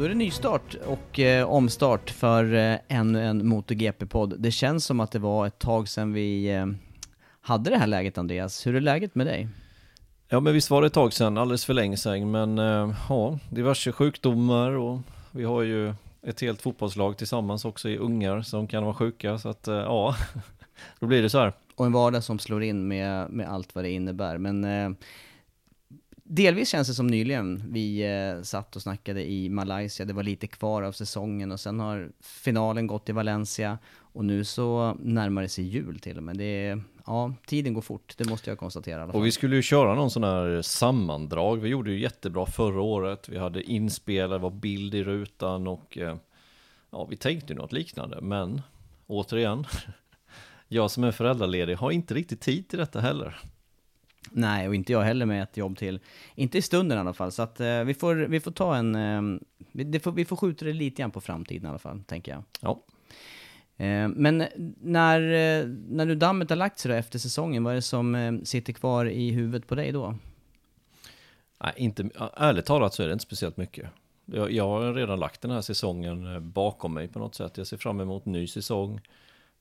Då är det nystart och eh, omstart för eh, ännu en MotoGP-podd. Det känns som att det var ett tag sedan vi eh, hade det här läget Andreas. Hur är läget med dig? Ja men visst var det ett tag sedan, alldeles för länge sedan, men eh, ja, diverse sjukdomar och vi har ju ett helt fotbollslag tillsammans också i ungar som kan vara sjuka, så att eh, ja, då blir det så här. Och en vardag som slår in med, med allt vad det innebär. Men eh, delvis känns det som nyligen vi eh, satt och snackade i Malaysia. Det var lite kvar av säsongen och sen har finalen gått i Valencia och nu så närmar det sig jul till och med. Det är, ja, tiden går fort, det måste jag konstatera. Och vi skulle ju köra någon sån här sammandrag, vi gjorde ju jättebra förra året, vi hade inspel, det var bild i rutan och eh, ja, vi tänkte ju något liknande, men återigen, jag som är föräldraledig har inte riktigt tid till detta heller. Nej, och inte jag heller med ett jobb till. Inte i stunden i alla fall, så att eh, vi, får, vi får ta en... Eh, vi, får, vi får skjuta det lite grann på framtiden i alla fall, tänker jag. Ja. Eh, men när, eh, när nu dammet har lagt sig då efter säsongen, vad är det som eh, sitter kvar i huvudet på dig då? Nej, inte, ärligt talat så är det inte speciellt mycket. Jag, jag har redan lagt den här säsongen eh, bakom mig på något sätt. Jag ser fram emot ny säsong.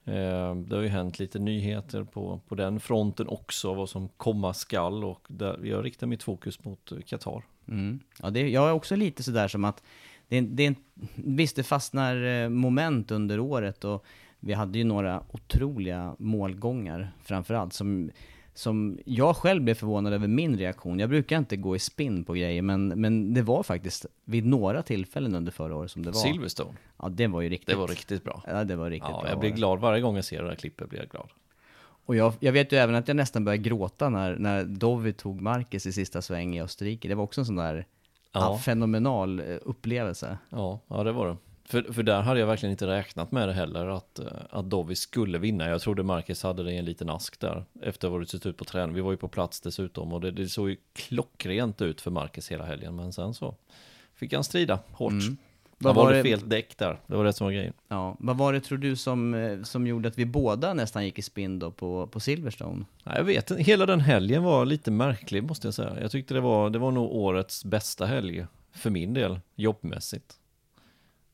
Eh, det har ju hänt lite nyheter på, på den fronten också, vad som komma skall och där jag riktar mitt fokus mot Qatar. Mm. Ja, det, jag är också lite sådär som att, det, det, visst det fastnar eh, moment under året och vi hade ju några otroliga målgångar framförallt som, som jag själv blev förvånad över min reaktion. Jag brukar inte gå i spinn på grejer men, men det var faktiskt vid några tillfällen under förra året som det var. Silverstone, Ja, det var ju riktigt. det var riktigt bra. Ja, det var riktigt Ja, bra. jag blir glad varje gång jag ser det här klippet, blir jag glad. Och jag, jag vet ju även att jag nästan började gråta när, när Dovi tog Marcus i sista sväng i Österrike. Det var också en sån där ja. Ja. fenomenal eh, upplevelse. Ja, ja det var det. För, för där hade jag verkligen inte räknat med det heller, att, eh, att Dovi skulle vinna. Jag trodde Marcus hade det i en liten ask där, efter vad det sett ut på träning. Vi var ju på plats dessutom och det, det såg ju klockrent ut för Marcus hela helgen. Men sen så fick han strida hårt. Mm. Han Vad var valde det- fel däck där, det var det som var grejen. Ja, vad var det tror du som, eh, som gjorde att vi båda nästan gick i spinn då på, på Silverstone? Nej, jag vet inte, hela den helgen var lite märklig måste jag säga. Jag tyckte det var, det var nog årets bästa helg, för min del, jobbmässigt.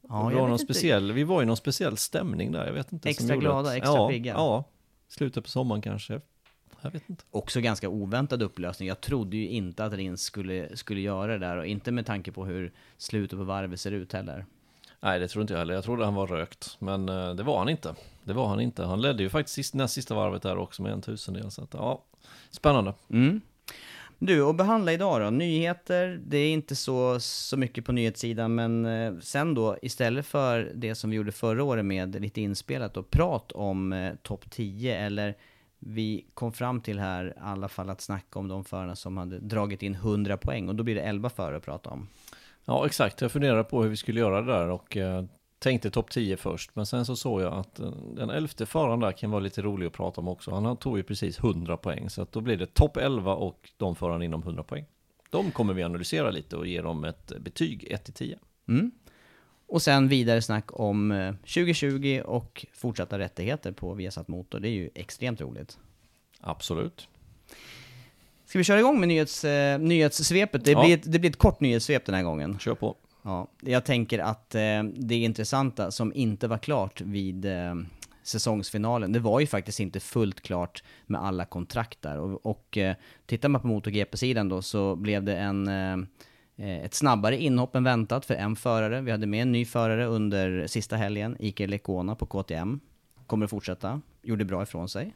Ja, det jag var någon speciell, vi var i någon speciell stämning där, jag vet inte. Extra glada, att- extra ja, pigga. Ja, slutet på sommaren kanske. Jag vet inte. Också ganska oväntad upplösning. Jag trodde ju inte att Rins skulle, skulle göra det där och inte med tanke på hur slutet på varvet ser ut heller. Nej, det tror inte jag heller. Jag trodde han var rökt, men eh, det var han inte. Det var han inte. Han ledde ju faktiskt sist, näst sista varvet där också med en tusendel. Så att, ja, spännande. Mm. Du, och behandla idag då? Nyheter, det är inte så, så mycket på nyhetssidan, men eh, sen då istället för det som vi gjorde förra året med lite inspelat och prat om eh, topp 10, eller vi kom fram till här i alla fall att snacka om de förarna som hade dragit in 100 poäng, och då blir det 11 förare att prata om. Ja, exakt. Jag funderade på hur vi skulle göra det där och eh, tänkte topp 10 först, men sen så såg jag att eh, den elfte föraren där kan vara lite rolig att prata om också. Han tog ju precis 100 poäng, så att då blir det topp 11 och de förarna inom 100 poäng. De kommer vi analysera lite och ge dem ett betyg 1-10. Mm. Och sen vidare snack om 2020 och fortsatta rättigheter på Viasat Motor. Det är ju extremt roligt. Absolut. Ska vi köra igång med nyhets, eh, nyhetssvepet? Det, Ja. blir ett, det blir ett kort nyhetssvep den här gången. Kör på. Ja, jag tänker att eh, det intressanta som inte var klart vid eh, säsongsfinalen, det var ju faktiskt inte fullt klart med alla kontrakt där. Och, och eh, tittar man på MotoGP-sidan då så blev det en, eh, eh ett snabbare inhopp än väntat för en förare. Vi hade med en ny förare under sista helgen, Iker Lekona på KTM. Kommer att fortsätta, gjorde bra ifrån sig.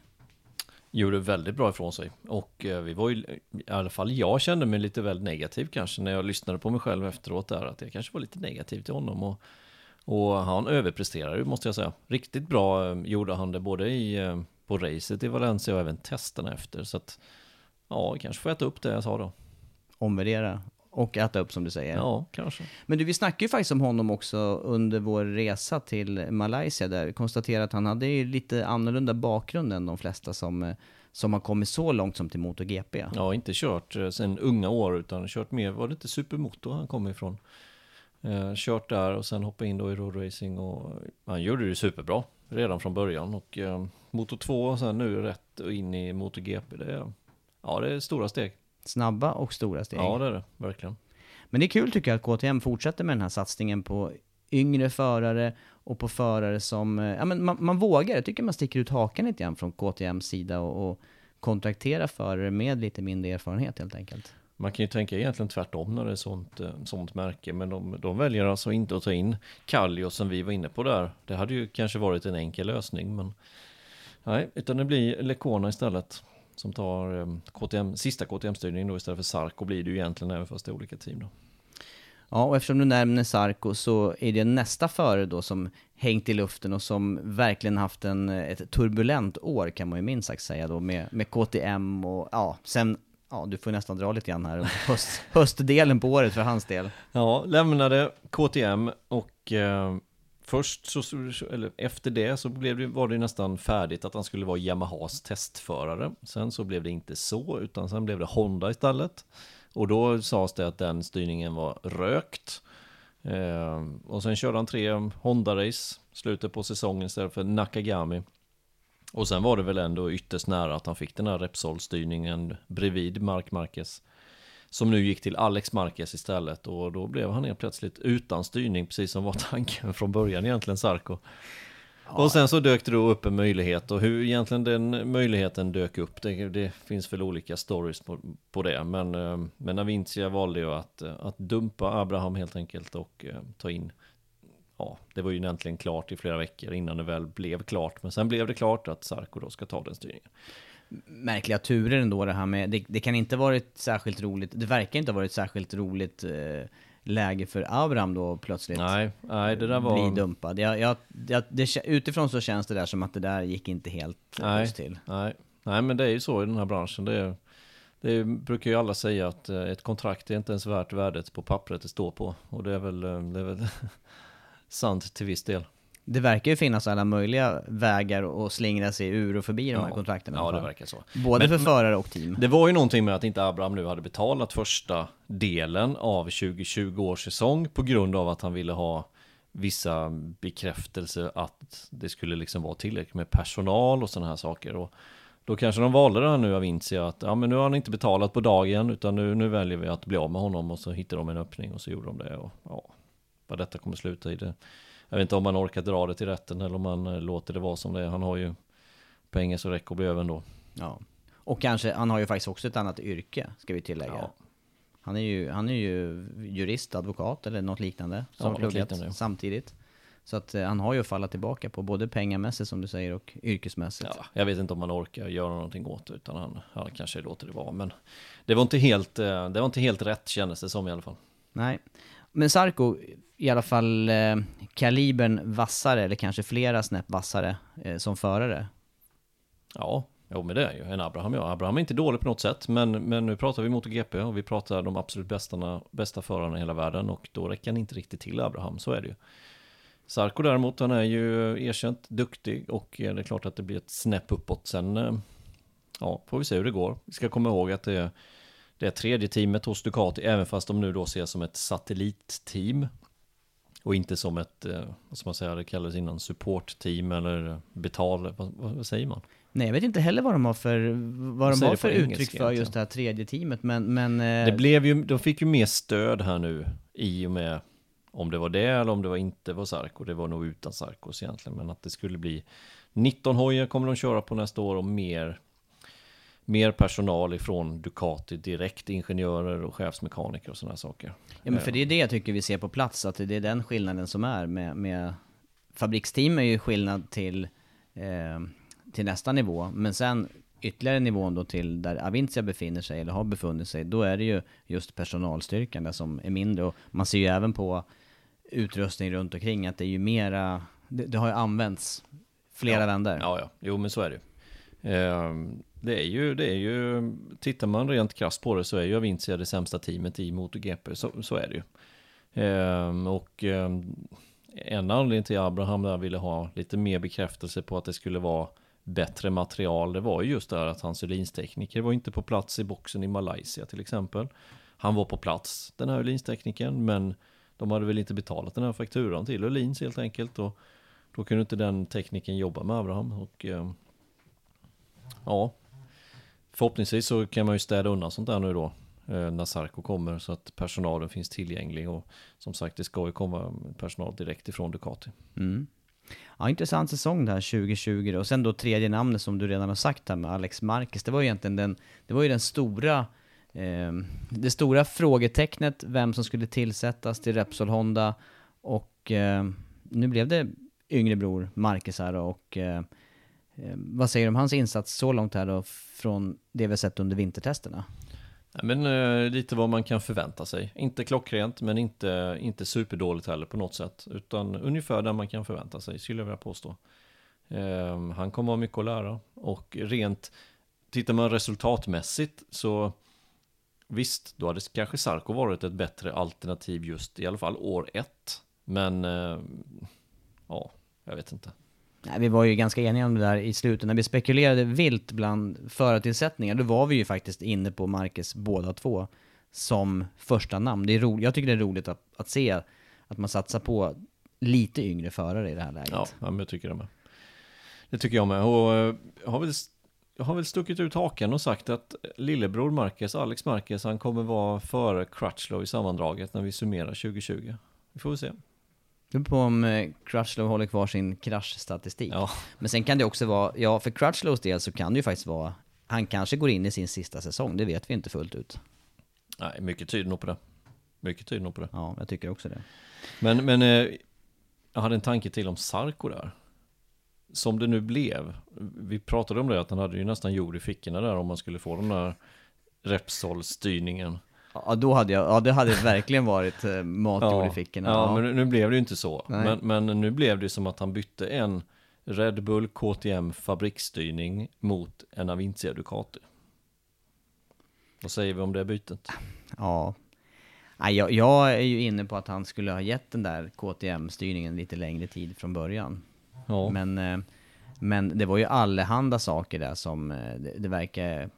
Gjorde väldigt bra ifrån sig. Och eh, vi var ju, i alla fall jag kände mig lite väl negativ kanske när jag lyssnade på mig själv efteråt där. Att jag kanske var lite negativ till honom. Och, och han överpresterade ju måste jag säga. Riktigt bra eh, gjorde han det både i, eh, på racet i Valencia och även testerna efter. Så att, ja, kanske får jag äta upp det jag sa då. Omvärdera och äta upp som du säger. Ja, kanske. Men du, vi snackade ju faktiskt om honom också under vår resa till Malaysia där vi konstaterade att han hade ju lite annorlunda bakgrund än de flesta som, som har kommit så långt som till MotoGP. Ja, inte kört eh, sen unga år utan kört mer, var det inte Supermoto han kom ifrån? Eh, kört där och sen hoppa in då i roadracing och han gjorde det superbra redan från början och eh, Moto 2 och sen nu rätt in i MotoGP. Det ja, det är stora steg. Snabba och stora steg. Ja, det är det, verkligen. Men det är kul tycker jag att KTM fortsätter med den här satsningen på yngre förare och på förare som, eh, ja men man, man vågar, jag tycker man sticker ut hakan lite grann från KTMs sida och, och kontrakterar förare med lite mindre erfarenhet helt enkelt. Man kan ju tänka egentligen tvärtom när det är sånt, eh, sånt märke, men de, de väljer alltså inte att ta in Kallio som vi var inne på där. Det hade ju kanske varit en enkel lösning, men nej, utan det blir Lekona istället som tar KTM, sista KTM-styrningen då istället för Sarko blir det ju egentligen även fast det är olika team då. Ja, och eftersom du nämner Sarko så är det nästa förare då som hängt i luften och som verkligen haft en, ett turbulent år kan man ju minst sagt säga då med, med KTM och ja, sen, ja du får nästan dra lite grann här, höst, höstdelen på året för hans del. Ja, lämnade KTM och eh, först så, eller efter det så blev det, var det nästan färdigt att han skulle vara Yamahas testförare. Sen så blev det inte så, utan sen blev det Honda istället. Och då sades det att den styrningen var rökt. Eh, och sen körde han tre Honda-race, slutet på säsongen istället för Nakagami. Och sen var det väl ändå ytterst nära att han fick den här Repsol-styrningen bredvid Mark Marquez. Som nu gick till Alex Marquez istället och då blev han helt plötsligt utan styrning precis som var tanken från början egentligen Sarko. Och sen så dök det då upp en möjlighet och hur egentligen den möjligheten dök upp, det, det finns väl olika stories på, på det. Men, eh, men Avincia valde ju att, eh, att dumpa Abraham helt enkelt och eh, ta in, ja, det var ju egentligen klart i flera veckor innan det väl blev klart. Men sen blev det klart att Sarko då ska ta den styrningen. Märkliga turer ändå det här med, det, det kan inte varit särskilt roligt, det verkar inte ha varit särskilt roligt eh, läge för Abraham då plötsligt. Nej, nej det där var... Bli dumpad. Jag, jag, jag, det, utifrån så känns det där som att det där gick inte helt Nej. just till. Nej, nej, men det är ju så i den här branschen. Det, är, det brukar ju alla säga att eh, ett kontrakt är inte ens värt värdet på pappret det står på. Och det är väl, eh, det är väl sant till viss del. Det verkar ju finnas alla möjliga vägar att slingra sig ur och förbi de här kontrakten. Ja, det verkar så. Både Men- för förare och team. Det var ju någonting med att inte Abraham nu hade betalat första delen av 2020 års säsong på grund av att han ville ha vissa bekräftelse att det skulle liksom vara tillräckligt med personal och sådana här saker. Och då kanske de valde det här nu av Vincia att ja, men nu har han inte betalat på dagen utan nu, nu väljer vi att bli av med honom och så hittade de en öppning och så gjorde de det. Och, ja, vad detta kommer sluta i det. Jag vet inte om man orkar dra det till rätten eller om man eh, låter det vara som det är. Han har ju pengar så räcker att bli över ändå. Ja. Och kanske, han har ju faktiskt också ett annat yrke, ska vi tillägga. Ja. Han, är ju, han är ju jurist, advokat eller något liknande. Som Ja, pluggat liknande, samtidigt. Så att eh, han har ju att falla tillbaka på både pengamässigt som du säger och yrkesmässigt. Ja, jag vet inte om man orkar göra någonting åt det utan han, han kanske låter det vara. Men det var inte helt, eh, det var inte helt rätt kändes det som i alla fall. Nej. Men Sarko, i alla fall eh, kalibern vassare, eller kanske flera snäpp vassare eh, som förare. Ja, jo men det är ju en Abraham ja. Abraham är inte dålig på något sätt men, men nu pratar vi MotoGP och vi pratar de absolut bästa, bästa förarna i hela världen och då räcker han inte riktigt till Abraham, så är det ju. Sarko däremot, han är ju erkänt duktig och det är klart att det blir ett snäpp uppåt. Sen, eh, ja, får vi se hur det går. Vi ska komma ihåg att det är, det är tredje teamet hos Ducati, även fast de nu då ses som ett satellitteam. Och inte som ett, eh, vad ska man säga, det kallades innan supportteam eller betal, vad, vad säger man? Nej, jag vet inte heller vad de har för, vad de har för uttryck engelska för just det här tredje teamet, men... men eh, Det blev ju, de fick ju mer stöd här nu i och med om det var det eller om det var inte var Sarko. Det var nog utan Sarkos egentligen, men att det skulle bli 19 hojar kommer de köra på nästa år och mer mer personal ifrån Ducati, direkt ingenjörer och chefsmekaniker och sådana saker. Ja men för det är det jag tycker vi ser på plats, att det är den skillnaden som är med, med Fabriksteam är ju skillnad till, eh, till nästa nivå, men sen ytterligare nivån då till där Avintia befinner sig, eller har befunnit sig, då är det ju just personalstyrkan där som är mindre. Och man ser ju även på utrustning runt omkring att det är ju mera, det, det har ju använts flera vändor. Ja, ja, jo men så är det ju. Ehm, det är ju, det är ju, tittar man rent krasst på det så är ju Avincia det sämsta teamet i MotoGP, så, så är det ju. Ehm, och ehm, en anledning till Abraham där ville ha lite mer bekräftelse på att det skulle vara bättre material, det var ju just det här att hans Öhlins-tekniker var inte på plats i boxen i Malaysia till exempel. Han var på plats, den här Öhlins-teknikern, men de hade väl inte betalat den här fakturan till Öhlins helt enkelt. Och då kunde inte den tekniken jobba med Abraham. Och eh, ja, förhoppningsvis så kan man ju städa undan sånt där nu då. Eh, när Sarko kommer så att personalen finns tillgänglig. Och som sagt, det ska ju komma personal direkt ifrån Ducati. Mm. Ja, intressant säsong där 2020 då. Och sen då tredje namnet som du redan har sagt här med Alex Marquez. Det var ju egentligen den, det var ju den stora, eh, det stora frågetecknet, vem som skulle tillsättas till Repsol Honda. Och eh, nu blev det yngre bror Marquez här då, och eh, Eh, vad säger du om hans insats så långt här då från det vi har sett under vintertesterna? Ja, men eh, lite vad man kan förvänta sig. Inte klockrent, men inte, inte superdåligt heller på något sätt. Utan ungefär där man kan förvänta sig, skulle jag vilja påstå. Eh, han kommer ha mycket att lära. Och rent, tittar man resultatmässigt så visst, då hade kanske Sarko varit ett bättre alternativ just i alla fall år ett. Men eh, ja, jag vet inte. Nej, vi var ju ganska eniga om det där i slutet. När vi spekulerade vilt bland förartillsättningar, då var vi ju faktiskt inne på Marcus båda två som första namn. Det är ro- jag tycker det är roligt att, att se att man satsar på lite yngre förare i det här läget. Ja, men jag tycker det med. Det tycker jag med. Och jag har väl, jag har väl stuckit ut hakan och sagt att lillebror Marcus, Alex Marcus, han kommer vara före Crutchlow i sammandraget när vi summerar 2020. Vi får väl se. Det beror på om eh, Crutchlow håller kvar sin kraschstatistik. Ja, Men sen kan det också vara, ja för Crutchlows del så kan det ju faktiskt vara, han kanske går in i sin sista säsong, det vet vi inte fullt ut. nej, mycket tyder nog på det. Mycket tyder nog på det. Ja, jag tycker också det. Men, men eh, jag hade en tanke till om Sarko där. Som det nu blev. Vi pratade om det, att han hade ju nästan jord i fickorna där om man skulle få den där Repsol-styrningen. Ja, då hade jag, ja det hade verkligen varit eh, matjord i fickorna. Ja, men nu blev det ju inte så. Men, men nu blev det som att han bytte en Red Bull KTM fabriksstyrning mot en Avintia Ducati. Vad säger vi om det bytet? Ja. Jag, jag är ju inne på att han skulle ha gett den där KTM-styrningen lite längre tid från början. Ja, Men, eh, men det var ju allehanda saker där som eh, det, det verkar...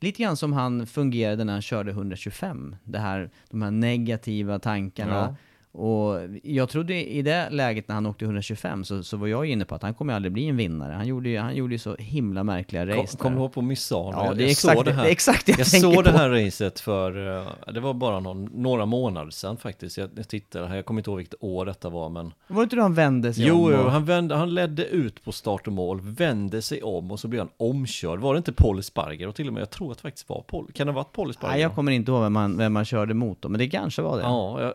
Lite grann som han fungerade när han körde 125. Det här, de här negativa tankarna. Ja. Och jag trodde i det läget när han åkte 125 så, så var jag inne på att han kommer aldrig bli en vinnare. Han gjorde ju, han gjorde ju så himla märkliga Kom, race kom där. du ihåg på Misano? Ja, det är jag exakt det- det är exakt det jag jag såg det på. här racet för, eh, det var bara någon, några månader sedan faktiskt. Jag, jag tittade här, jag kommer inte ihåg vilket år detta var men Var det inte då han vände sig Jo, om? jo han, vände, han ledde ut på start och mål, vände sig om och så blev han omkörd. Var det inte Paul Sparger? Och till och med, jag tror att det faktiskt var Paul. Kan det ha varit Paul Sparger? Nej, jag kommer inte ihåg vem man, vem man körde mot då, men det kanske var det. Ja, jag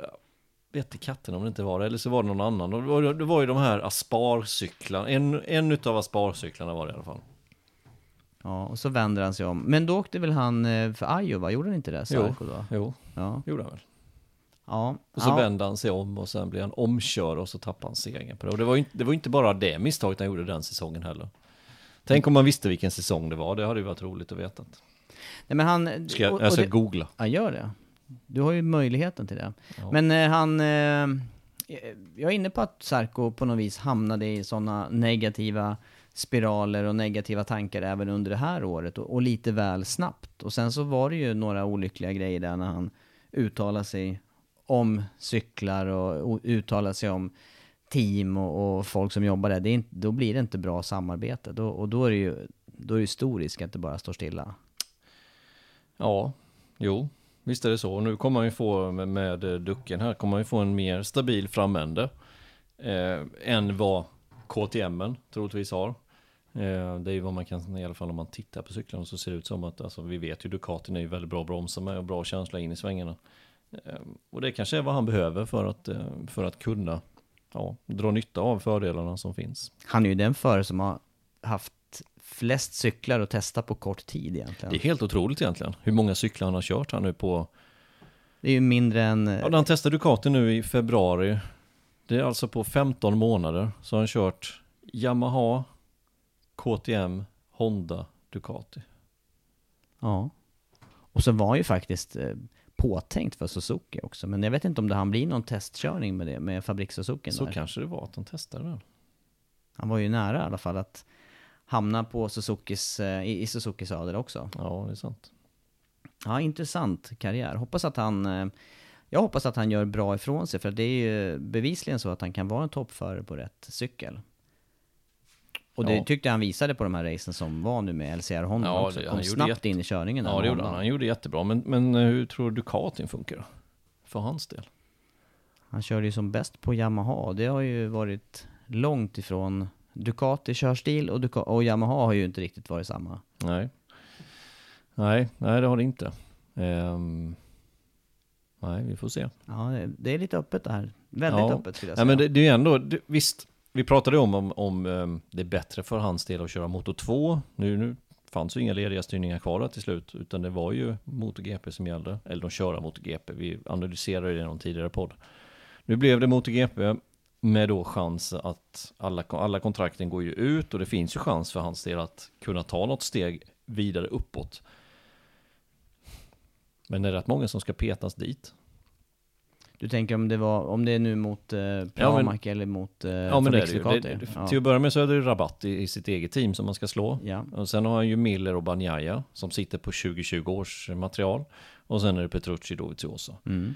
vet i katten om det inte var det, eller så var det någon annan. Det var, det var ju de här Aspar-cyklarna, en, en utav Aspar-cyklarna var det i alla fall. Ja, och så vänder han sig om. Men då åkte väl han eh, för va? Gjorde han inte det? Sarko då? Jo, Ja. gjorde han väl. ja. Och så ja. vände han sig om och sen blev han omkörd och så tappade han segern på det. Och det var ju inte, det var inte bara det misstaget han gjorde den säsongen heller. Tänk om man visste vilken säsong det var, det hade ju varit roligt att veta. Nej, men han... Ska jag, och- jag och ska det- googla. Ja, gör det. Du har ju möjligheten till det. Ja. Men eh, han... Eh, Jag är inne på att Sarko på något vis hamnade i sådana negativa spiraler och negativa tankar även under det här året och, och, lite väl snabbt. Och sen så var det ju några olyckliga grejer där när han uttalade sig om cyklar och, och uttalade sig om team och, och, folk som jobbar där. Det är inte, då blir det inte bra samarbete. Då, och då är det ju då är det stor risk att det bara står stilla. Ja, jo, visst är det så. Och nu kommer man ju få med, med eh, ducken här, kommer man ju få en mer stabil framände eh, än vad KTM troligtvis har. Eh, det är ju vad man kan, i alla fall om man tittar på cyklarna så ser det ut som att, alltså vi vet ju Ducatin är ju väldigt bra att bromsa med och bra känsla in i svängarna. Eh, och det kanske är vad han behöver för att, eh, för att kunna ja, dra nytta av fördelarna som finns. Han är ju den förare som har haft flest cyklar att testa på kort tid egentligen. Det är helt otroligt egentligen, hur många cyklar han har kört här nu på... Det är ju mindre än... Ja, han testade Ducati nu i februari, det är alltså på 15 månader, så har han kört Yamaha, KTM, Honda, Ducati. Ja. Och så var ju faktiskt eh, påtänkt för Suzuki också, men jag vet inte om det han blir någon testkörning med det, med fabriks-Suzuki. Så där. kanske det var att han testade den. Han var ju nära i alla fall att hamna på Suzukis, eh, i, i Suzukis adel också. Ja, det är sant. Ja, intressant karriär. Hoppas att han... Eh, jag hoppas att han gör bra ifrån sig, för det är ju bevisligen så att han kan vara en toppförare på rätt cykel. Och det ja. tyckte han visade på de här racen som var nu med LCR Honda ja, också. Kom snabbt jätte... in i körningen. Ja, det gjorde han. Han gjorde jättebra. Men, men eh, hur tror du Ducatin funkar då? För hans del? Han körde ju som bäst på Yamaha. Det har ju varit långt ifrån Ducati körstil och, Ducati, och Yamaha har ju inte riktigt varit samma. Nej. Nej, nej det har det inte. Um, nej, vi får se. Ja, det är lite öppet det här. Väldigt ja. öppet skulle jag säga. Ja, men det, det är ju ändå, det, visst, vi pratade om om, om um, det är bättre för hans del att köra Moto 2. Nu, nu fanns ju inga lediga styrningar kvar till slut, utan det var ju MotoGP som gällde, eller de köra MotoGP. Vi analyserade det i någon tidigare podd. Nu blev det MotoGP med då chans att alla, alla kontrakten går ju ut och det finns ju chans för hans del att kunna ta något steg vidare uppåt. Men det är rätt många som ska petas dit. Du tänker om det var, om det är nu mot eh, Pramac ja, eller mot eh, Ja men det är det, ju. det, det ja. Till att börja med så är det rabatt i, i, sitt eget team som man ska slå. Ja. Och sen har han ju Miller och Banjaya som sitter på 2020 års material. Och sen är det Petrucci då i Mm.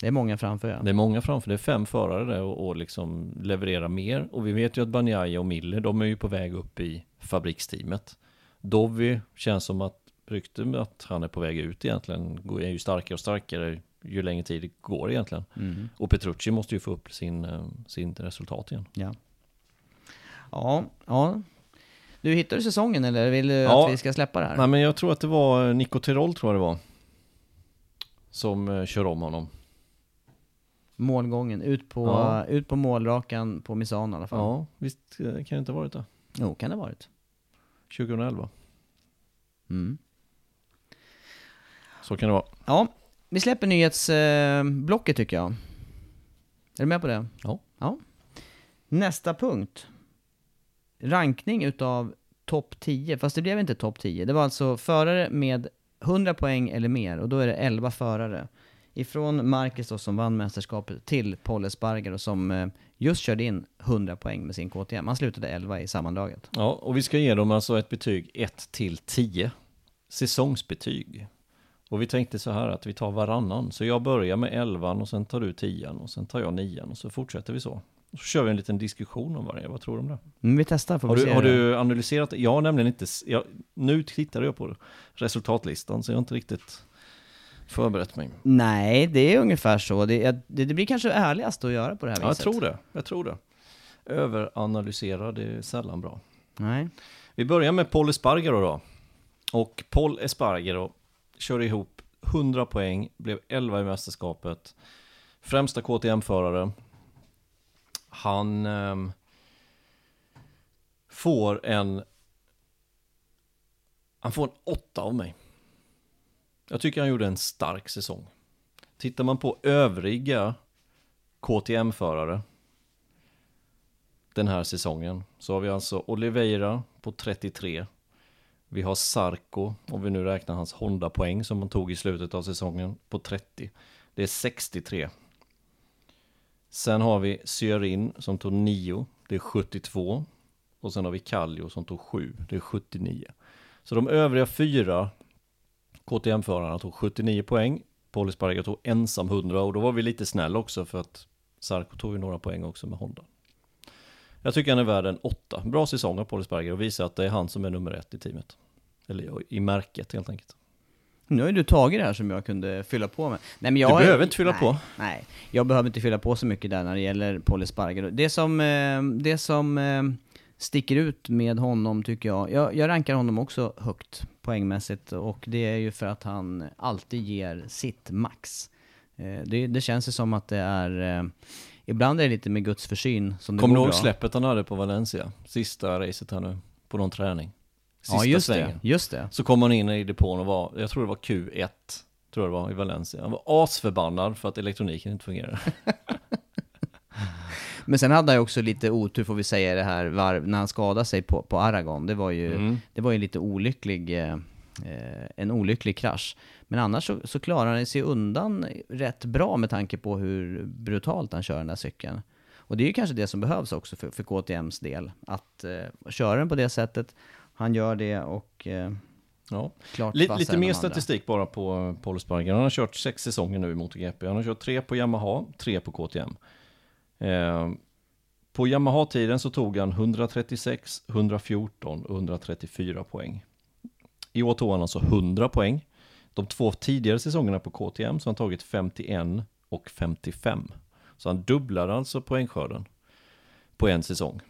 Det är många framför ja. Det är många framför, det är fem förare där och, och liksom leverera mer. Och vi vet ju att Banjaya och Miller, de är ju på väg upp i fabriksteamet. Dovi känns som att rykten att han är på väg ut egentligen är ju starkare och starkare ju längre tid det går egentligen. Mm. Och Petrucci måste ju få upp sin, eh, sin resultat igen. Ja. Ja, ja. Du, hittar du säsongen eller vill du ja. att vi ska släppa det här? Nej men jag tror att det var Nico Tirol tror jag det var. Som uh, kör om honom målgången. Ut på, ja. ut på målrakan på Misano i alla fall. Ja, visst eh, kan det inte ha varit det? Jo, kan det ha varit. 2011. Mm. Så kan det vara. Ja, vi släpper nyhetsblocket tycker jag. Är du med på det? Ja. ja. Nästa punkt. Rankning utav topp 10, fast det blev inte topp 10. Det var alltså förare med 100 poäng eller mer och då är det 11 förare ifrån Marcus då, som vann mästerskapet till Paul Espargaro som eh, just körde in 100 poäng med sin KTM. Han slutade 11 i sammandraget. Ja, och vi ska ge dem alltså ett betyg 1 till 10. Säsongsbetyg. Och vi tänkte så här att vi tar varannan. Så jag börjar med 11 och sen tar du 10 och sen tar jag 9 och så fortsätter vi så. Så kör vi en liten diskussion om varje. Vad tror du om det? Mm, vi testar. Får har du, har du analyserat? Jag har nämligen inte... Jag, nu tittar jag på resultatlistan så jag har inte riktigt förberett mig. Nej, det är ungefär så. Det, det, det blir kanske ärligast att göra på det här viset. Jag tror det. Jag tror det. Överanalysera, det är sällan bra. Nej. Vi börjar med Paul Espargaro då. Och Paul Espargaro körde ihop 100 poäng, blev 11 i mästerskapet. Främsta KTM-förare. Han eh, får en... Han får en 8 av mig. Jag tycker han gjorde en stark säsong. Tittar man på övriga KTM-förare den här säsongen så har vi alltså Oliveira på 33. Vi har Sarko, om vi nu räknar hans Honda-poäng som han tog i slutet av säsongen, på 30. Det är 63. Sen har vi Syarin som tog 9, det är 72. Och sen har vi Kallio som tog 7, det är 79. Så de övriga fyra KTM-förarna tog 79 poäng. Paul Espargaro tog ensam 100 och då var vi lite snäll också för att Sarko tog ju några poäng också med Honda. Jag tycker han är värd en 8. Bra säsong av Paul Espargaro och visar att det är han som är nummer ett i teamet. Eller i märket helt enkelt. Nu har ju du tagit det här som jag kunde fylla på med. Nej, men jag Du behöver inte fylla nej, på. Nej, jag behöver inte fylla på så mycket där när det gäller Paul Espargaro. Det som, eh, det som eh, sticker ut med honom tycker jag, jag, jag rankar honom också högt poängmässigt och det är ju för att han alltid ger sitt max. Eh, det, det känns ju som att det är, eh, ibland är det lite med Guds försyn som det Kommer du ihåg släppet han hade på Valencia? Sista racet här nu, på någon träning. Sista Ja, just svängen. det, just det. Så kom han in i depån och var, jag tror det var Q1, tror jag det var i Valencia. Han var asförbannad för att elektroniken inte fungerade. Men sen hade han ju också lite otur får vi säga det här varv, när han skadade sig på, på Aragon. Det var ju, Mm. det var ju lite olycklig, eh, eh, en olycklig krasch. Men annars så, så klarar han sig undan rätt bra med tanke på hur brutalt han kör den där cykeln. Och det är ju kanske det som behövs också för, för KTMs del. Att eh, köra den på det sättet, han gör det och eh, Ja. klart Lite, vassare lite mer statistik bara på Paul Espargaro. Han har kört sex säsonger nu i MotoGP. Han har kört tre på Yamaha, tre på KTM. Eh, på Yamaha-tiden så tog han 136, 114 och 134 poäng. I år tog han alltså 100 poäng. De två tidigare säsongerna på KTM så har han tagit 51 och 55. Så han dubblar alltså poängskörden på en säsong.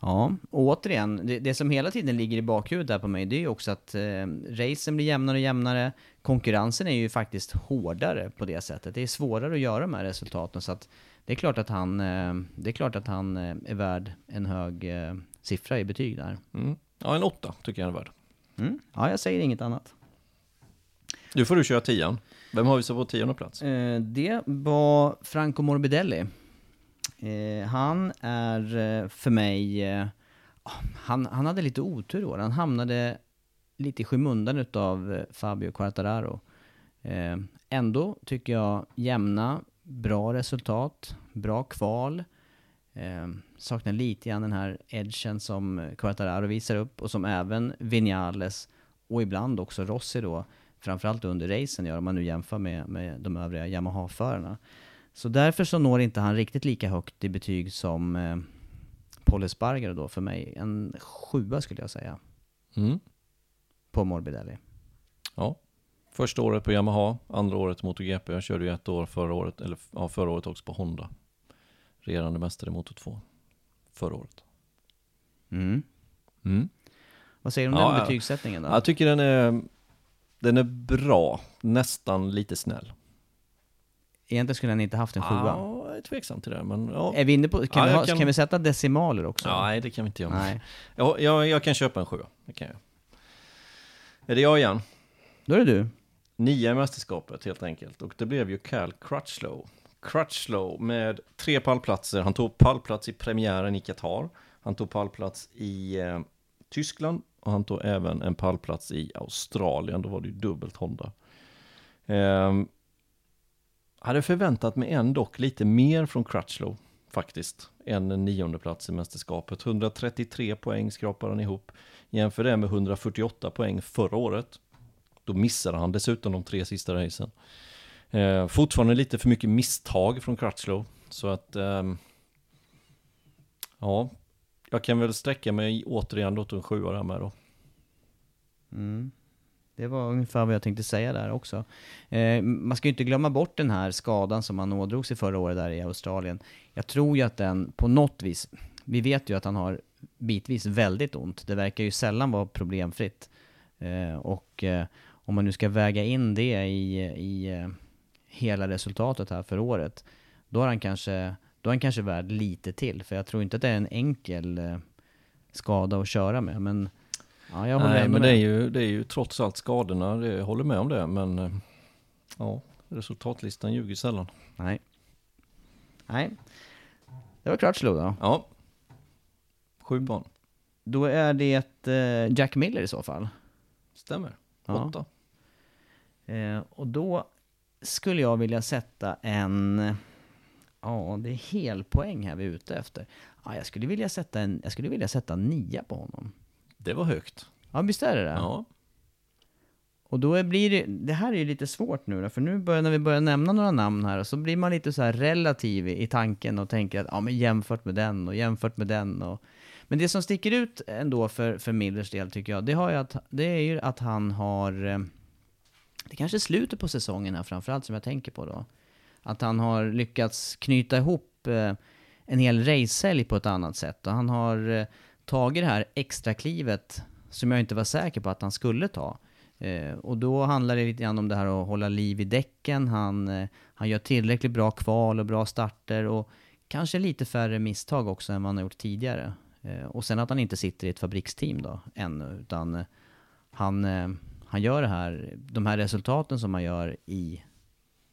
Ja, och återigen, det, det som hela tiden ligger i bakhuvudet där på mig, det är ju också att eh, racen blir jämnare och jämnare. Konkurrensen är ju faktiskt hårdare på det sättet. Det är svårare att göra de här resultaten, så att det är klart att han, eh, det är, klart att han eh, är värd en hög eh, siffra i betyg där. Mm. Ja, en åtta tycker jag han är värd. Mm. Ja, jag säger inget annat. Nu får du köra tian. Vem har vi så på tionde plats? Eh, det var Franco Morbidelli. Eh, han är eh, för mig, eh, ah, han, han hade lite otur i år. Han hamnade lite i skymundan utav eh, Fabio Quartararo. Eh, ändå tycker jag jämna, bra resultat, bra kval. Eh, saknar lite grann den här edgen som Quartararo visar upp och som även Vinales och ibland också Rossi då, framförallt under racen gör om man nu jämför med, med de övriga Yamaha-förarna. Så därför så når inte han riktigt lika högt i betyg som eh, Paul Espargaro då för mig. En sjua skulle jag säga Mm. på Morbidelli. Ja. Första året på Yamaha, andra året MotoGP. Jag körde ju ett år förra året, eller ja, förra året också på Honda. Regerande mästare i Moto 2. Förra året. Mm. Mm. Vad säger du om Ja, den betygssättningen då? Jag tycker den är, den är bra, nästan lite snäll. Egentligen skulle han inte haft en sjua. Ja, jag är tveksam till det, men ja. Är vi inne på, kan, Ja, vi, ha, kan- kan vi sätta decimaler också? Ja, nej, det kan vi inte göra. Nej. Jag, jag, jag kan köpa en sjua, det kan jag. Är det jag igen? Då är det du. Nia i mästerskapet helt enkelt. Och det blev ju Cal Crutchlow. Crutchlow med tre pallplatser. Han tog pallplats i premiären i Qatar. Han tog pallplats i eh, Tyskland. Och han tog även en pallplats i Australien. Då var det ju dubbelt Honda. Ehm, hade förväntat mig ändå lite mer från Crutchlow faktiskt. Än en nionde plats i mästerskapet. 133 poäng skrapar han ihop. Jämför det med 148 poäng förra året. Då missade han dessutom de tre sista racen. Eh, fortfarande lite för mycket misstag från Crutchlow. Så att, eh, ja, jag kan väl sträcka mig återigen då till en sjua där med då. Mm. Det var ungefär vad jag tänkte säga där också. Eh, man ska ju inte glömma bort den här skadan som han ådrog sig förra året där i Australien. Jag tror ju att den på något vis, vi vet ju att han har bitvis väldigt ont. Det verkar ju sällan vara problemfritt. Eh, och eh, om man nu ska väga in det i, i eh, hela resultatet här för året, då är han kanske, då är han kanske värd lite till. För jag tror inte att det är en enkel eh, skada att köra med. Men ja, jag Nej, men det är, ju, det är ju trots allt skadorna, det, jag håller med om det. Men eh, ja, resultatlistan ljuger sällan. Nej. Nej. Det var Crutchlow då. Ja, sju barn. Då är det eh, Jack Miller i så fall. Stämmer. Ja. Åtta. Eh, och då skulle jag vilja sätta en... Ja, det är helpoäng här vi är ute efter. Ja, jag, skulle vilja sätta en, jag skulle vilja sätta en nia på honom. Det var högt. Ja, visst är det det? Ja. Och då är- blir det, det här är ju lite svårt nu då, för nu börjar, när vi börjar nämna några namn här, så blir man lite så här relativ i, i tanken och tänker att ja men jämfört med den och jämfört med den och... Men det som sticker ut ändå för, för Millers del tycker jag, det, har ju att, det är ju att han har... eh, Det kanske är slutet på säsongen här framförallt som jag tänker på då. Att han har lyckats knyta ihop eh, en hel racehelg på ett annat sätt. Och han har eh, tagit det här extra klivet som jag inte var säker på att han skulle ta. Eh, och då handlar det lite grann om det här att hålla liv i däcken. Han, eh, han gör tillräckligt bra kval och bra starter och kanske lite färre misstag också än vad han har gjort tidigare. Eh, och sen att han inte sitter i ett fabriksteam då ännu, utan eh, han, eh, han gör det här, de här resultaten som han gör i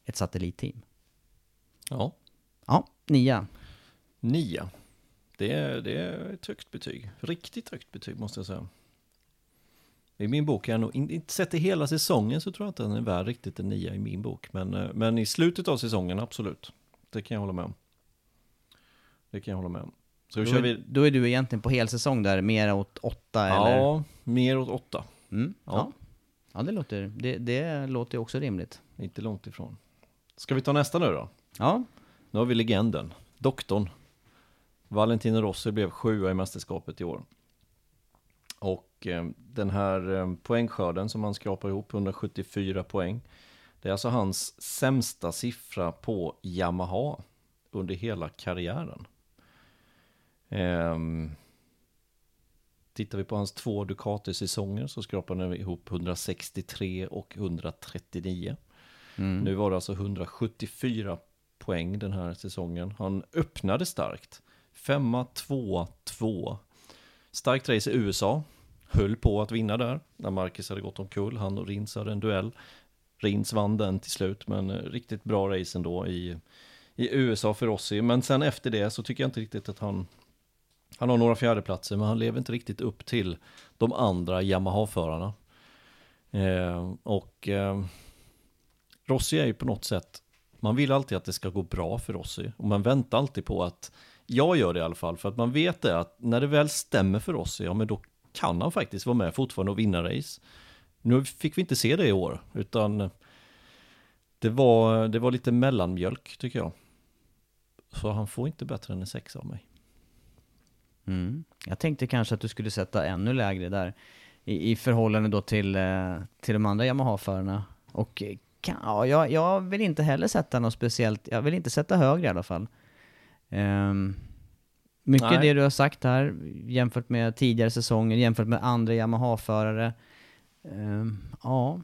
ett satellitteam. ja. Ja, nia. Nia. Det är, det är ett högt betyg. Riktigt högt betyg måste jag säga. I min bok är jag nog, in- inte sett i hela säsongen så tror jag inte den är värd riktigt en nia i min bok. Men, eh, men i slutet av säsongen, absolut. Det kan jag hålla med om. Det kan jag hålla med om. Så Då kör är, vi, då är du egentligen på helsäsong där, mer åt åtta eller? ja, mer åt åtta. Mm, Ja. ja. ja, det låter, det, det låter också rimligt. Inte långt ifrån. Ska vi ta nästa nu då? Ja, Nu har vi legenden, doktorn. Valentino Rossi blev sjua i mästerskapet i år. Och eh, den här eh, poängskörden som han skrapar ihop, 174 poäng. Det är alltså hans sämsta siffra på Yamaha under hela karriären. Ehm, tittar vi på hans två Ducati-säsonger så skrapar han ihop 163 och 139. Nu var det alltså 174 poäng den här säsongen. Han öppnade starkt. Femma, två, två. Starkt race i USA. Höll på att vinna där när Marcus hade gått omkull. Han och Rins hade en duell. Rins vann den till slut, men eh, riktigt bra race ändå i, i USA för Rossi. Men sen efter det så tycker jag inte riktigt att han... Han har några fjärdeplatser, men han lever inte riktigt upp till de andra Yamaha-förarna. Eh, och... Eh, Rossi är ju på något sätt, man vill alltid att det ska gå bra för Rossi. Och man väntar alltid på att, jag gör det i alla fall, för att man vet det att när det väl stämmer för oss, ja men då kan han faktiskt vara med fortfarande och vinna race. Nu fick vi inte se det i år, utan det var, det var lite mellanmjölk tycker jag. Så han får inte bättre än en sexa av mig. Mm. Jag tänkte kanske att du skulle sätta ännu lägre där i, i förhållande då till, eh, till de andra Yamaha-förarna. Och eh, kan, ja, jag, jag vill inte heller sätta något speciellt, jag vill inte sätta högre i alla fall. Ehm, mycket Nej. det du har sagt här, jämfört med tidigare säsonger, jämfört med andra Yamaha-förare. Ehm, ja,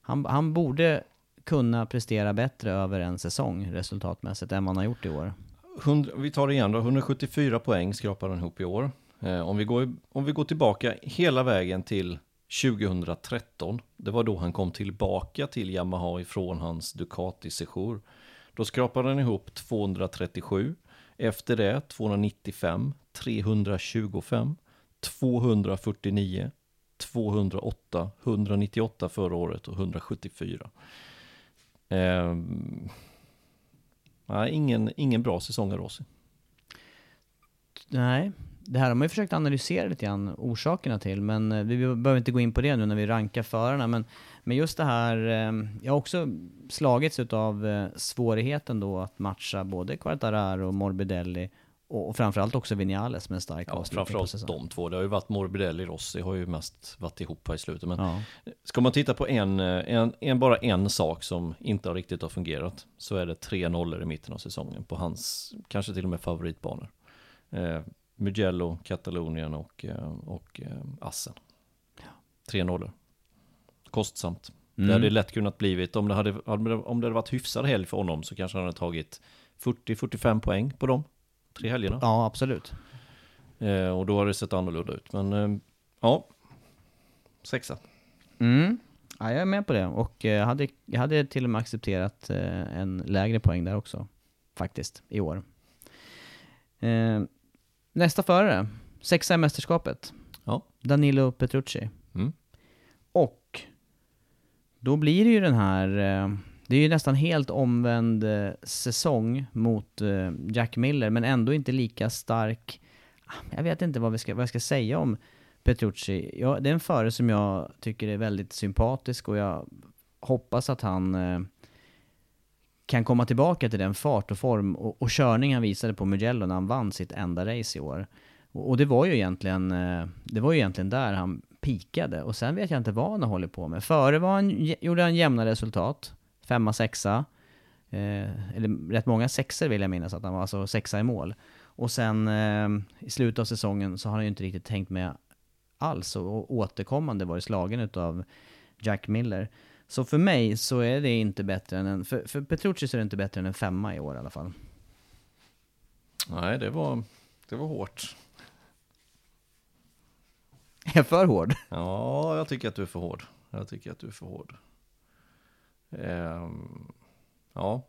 han, han borde kunna prestera bättre över en säsong resultatmässigt än vad han har gjort i år. 100, vi tar det igen då, 174 poäng skrapar han ihop i år. Eh, om, vi går, om vi går tillbaka hela vägen till 2013, det var då han kom tillbaka till Yamaha ifrån hans Ducati-sejour. Då skrapade han ihop 237, efter det 295, 325, 249, 208, 198 förra året och 174. Eh, Nej, ingen, ingen bra säsong av Rossi. Nej, det här har man ju försökt analysera lite grann orsakerna till, men eh, vi behöver inte gå in på det nu när vi rankar förarna. Men, men just det här, eh, jag har också slagits av eh, svårigheten då att matcha både Quartararo och Morbidelli och, och framförallt också Vinales med en stark Ja, framförallt de två. Det har ju varit Morbidelli Rossi har ju mest varit ihop här i slutet. Men Ja. ska man titta på en, en, en, bara en sak som inte har riktigt har fungerat så är det tre nollor i mitten av säsongen på hans, kanske till och med favoritbanor. Mugello, Katalonien och, eh, och eh, Assen. Tre nollor. Kostsamt. Det Mm. hade lätt kunnat blivit, om det hade, om det hade varit hyfsad helg för honom så kanske han hade tagit 40-45 poäng på de tre helgerna. ja, absolut. Eh, och då har det sett annorlunda ut. Men eh, ja, sexa. Mm. Ja, jag är med på det och eh, jag hade, jag hade till och med accepterat eh, en lägre poäng där också. Faktiskt, i år. Nästa förare, sexa i mästerskapet. Ja. Danilo Petrucci. Mm. Och då blir det ju den här, eh, Det är ju nästan helt omvänd eh, säsong mot eh, Jack Miller, men ändå inte lika stark. Ah, jag vet inte vad, vi ska, vad jag ska säga om Petrucci. Ja, det är en förare som jag tycker är väldigt sympatisk och jag hoppas att han kan komma tillbaka till den fart och form och, och körning han visade på Mugello när han vann sitt enda race i år. Och, och det var ju egentligen, eh, det var ju egentligen där han pikade och sen vet jag inte vad han håller på med. Före var han, gjorde han jämna resultat, femma, sexa, eh, eller rätt många sexor vill jag minnas att han var, alltså sexa i mål. Och sen eh, i slutet av säsongen så har han ju inte riktigt tänkt med alls och återkommande varit slagen utav Jack Miller. Så för mig så är det inte bättre än en, för, för Petrucci så är det inte bättre än en femma i år i alla fall. Nej, det var, det var hårt. Är jag för hård? Ja, jag tycker att du är för hård. Jag tycker att du är för hård. Ehm, ja.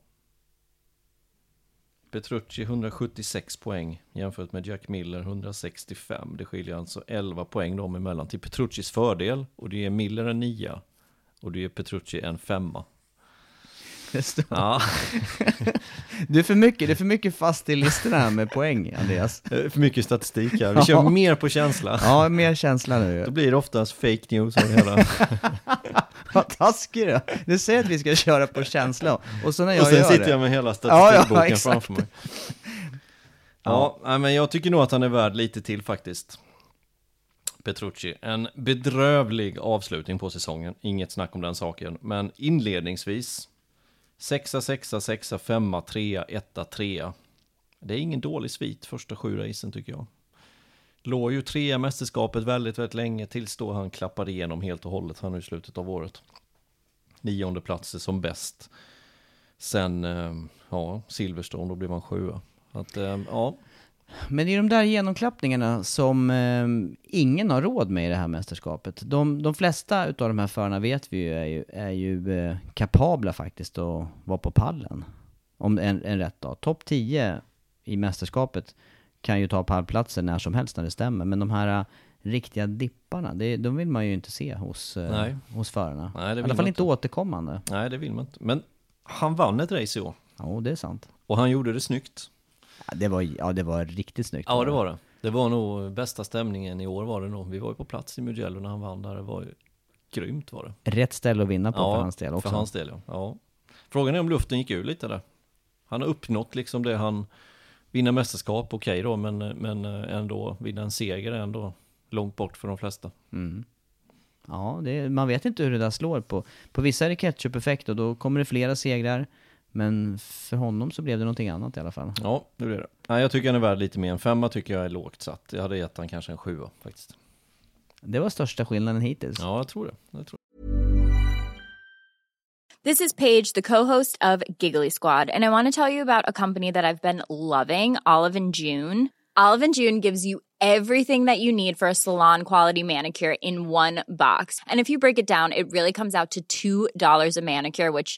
Petrucci 176 poäng jämfört med Jack Miller 165. Det skiljer alltså 11 poäng dem emellan till Petruccis fördel. Och det är Miller en nia. Och det är Petrucci en femma. Ja. Du är för mycket, det är för mycket fast i listorna här med poäng, Andreas. För mycket statistik här. Vi kör mer på känsla. Ja, mer känsla nu. Då blir det oftast fake news av det hela. Vad taskig du. Du säger att vi ska köra på känsla, och så när jag Och sen gör sitter det. jag med hela Ja, statistikboken ja, exakt. framför mig. Ja, men jag tycker nog att han är värd lite till faktiskt. Petrucci. En bedrövlig avslutning på säsongen, inget snack om den saken. Men inledningsvis, sexa, sexa, sexa, femma, trea, etta, trea. Det är ingen dålig svit första sju racen tycker jag. Låg ju trea mästerskapet väldigt, väldigt länge tills då han klappade igenom helt och hållet här nu i slutet av året. Nionde platser som bäst. Sen, eh, ja, Silverstone, då blev han sjua. Att, eh, ja, men det är de där genomklappningarna som eh, ingen har råd med i det här mästerskapet. De, de flesta utav de här förarna vet vi ju är ju, är ju eh, kapabla faktiskt att vara på pallen. Om en, en rätt dag. Topp 10 i mästerskapet kan ju ta pallplatser när som helst när det stämmer. Men de här eh, riktiga dipparna, det, de vill man ju inte se hos, eh, Nej. hos förarna. Nej, det I alla fall inte återkommande. nej det vill man inte. Men han vann ett race i år. Jo, det är sant. Och han gjorde det snyggt. Ja, det var, ja, det var riktigt snyggt. Ja, det var det. Det var nog bästa stämningen i år var det nog. Vi var ju på plats i Mugello när han vann där. Det var ju grymt var det. Rätt ställe att vinna på ja, för hans del också. för hans del ja. ja. Frågan är om luften gick ur lite där. Han har uppnått liksom det han vinner mästerskap, okej då, men, men ändå vinna en seger ändå långt bort för de flesta. Mm. Ja, det, man vet inte hur det där slår på. På vissa är det ketchup-effekt och då kommer det flera segrar. Men för honom så blev det någonting annat i alla fall. Ja, det blir det. Nej, jag tycker han är värd lite mer. En femma tycker jag är lågt satt. Jag hade gett han kanske en sjua faktiskt. Det var största skillnaden hittills. Ja, jag tror det. Jag tror This is Paige, the co-host of Giggly Squad, and I want to tell you about a company that I've been loving, Olive and June. Olive and June gives you everything that you need for a salon quality manicure in one box. And if you break it down, it really comes out to $2 a manicure, which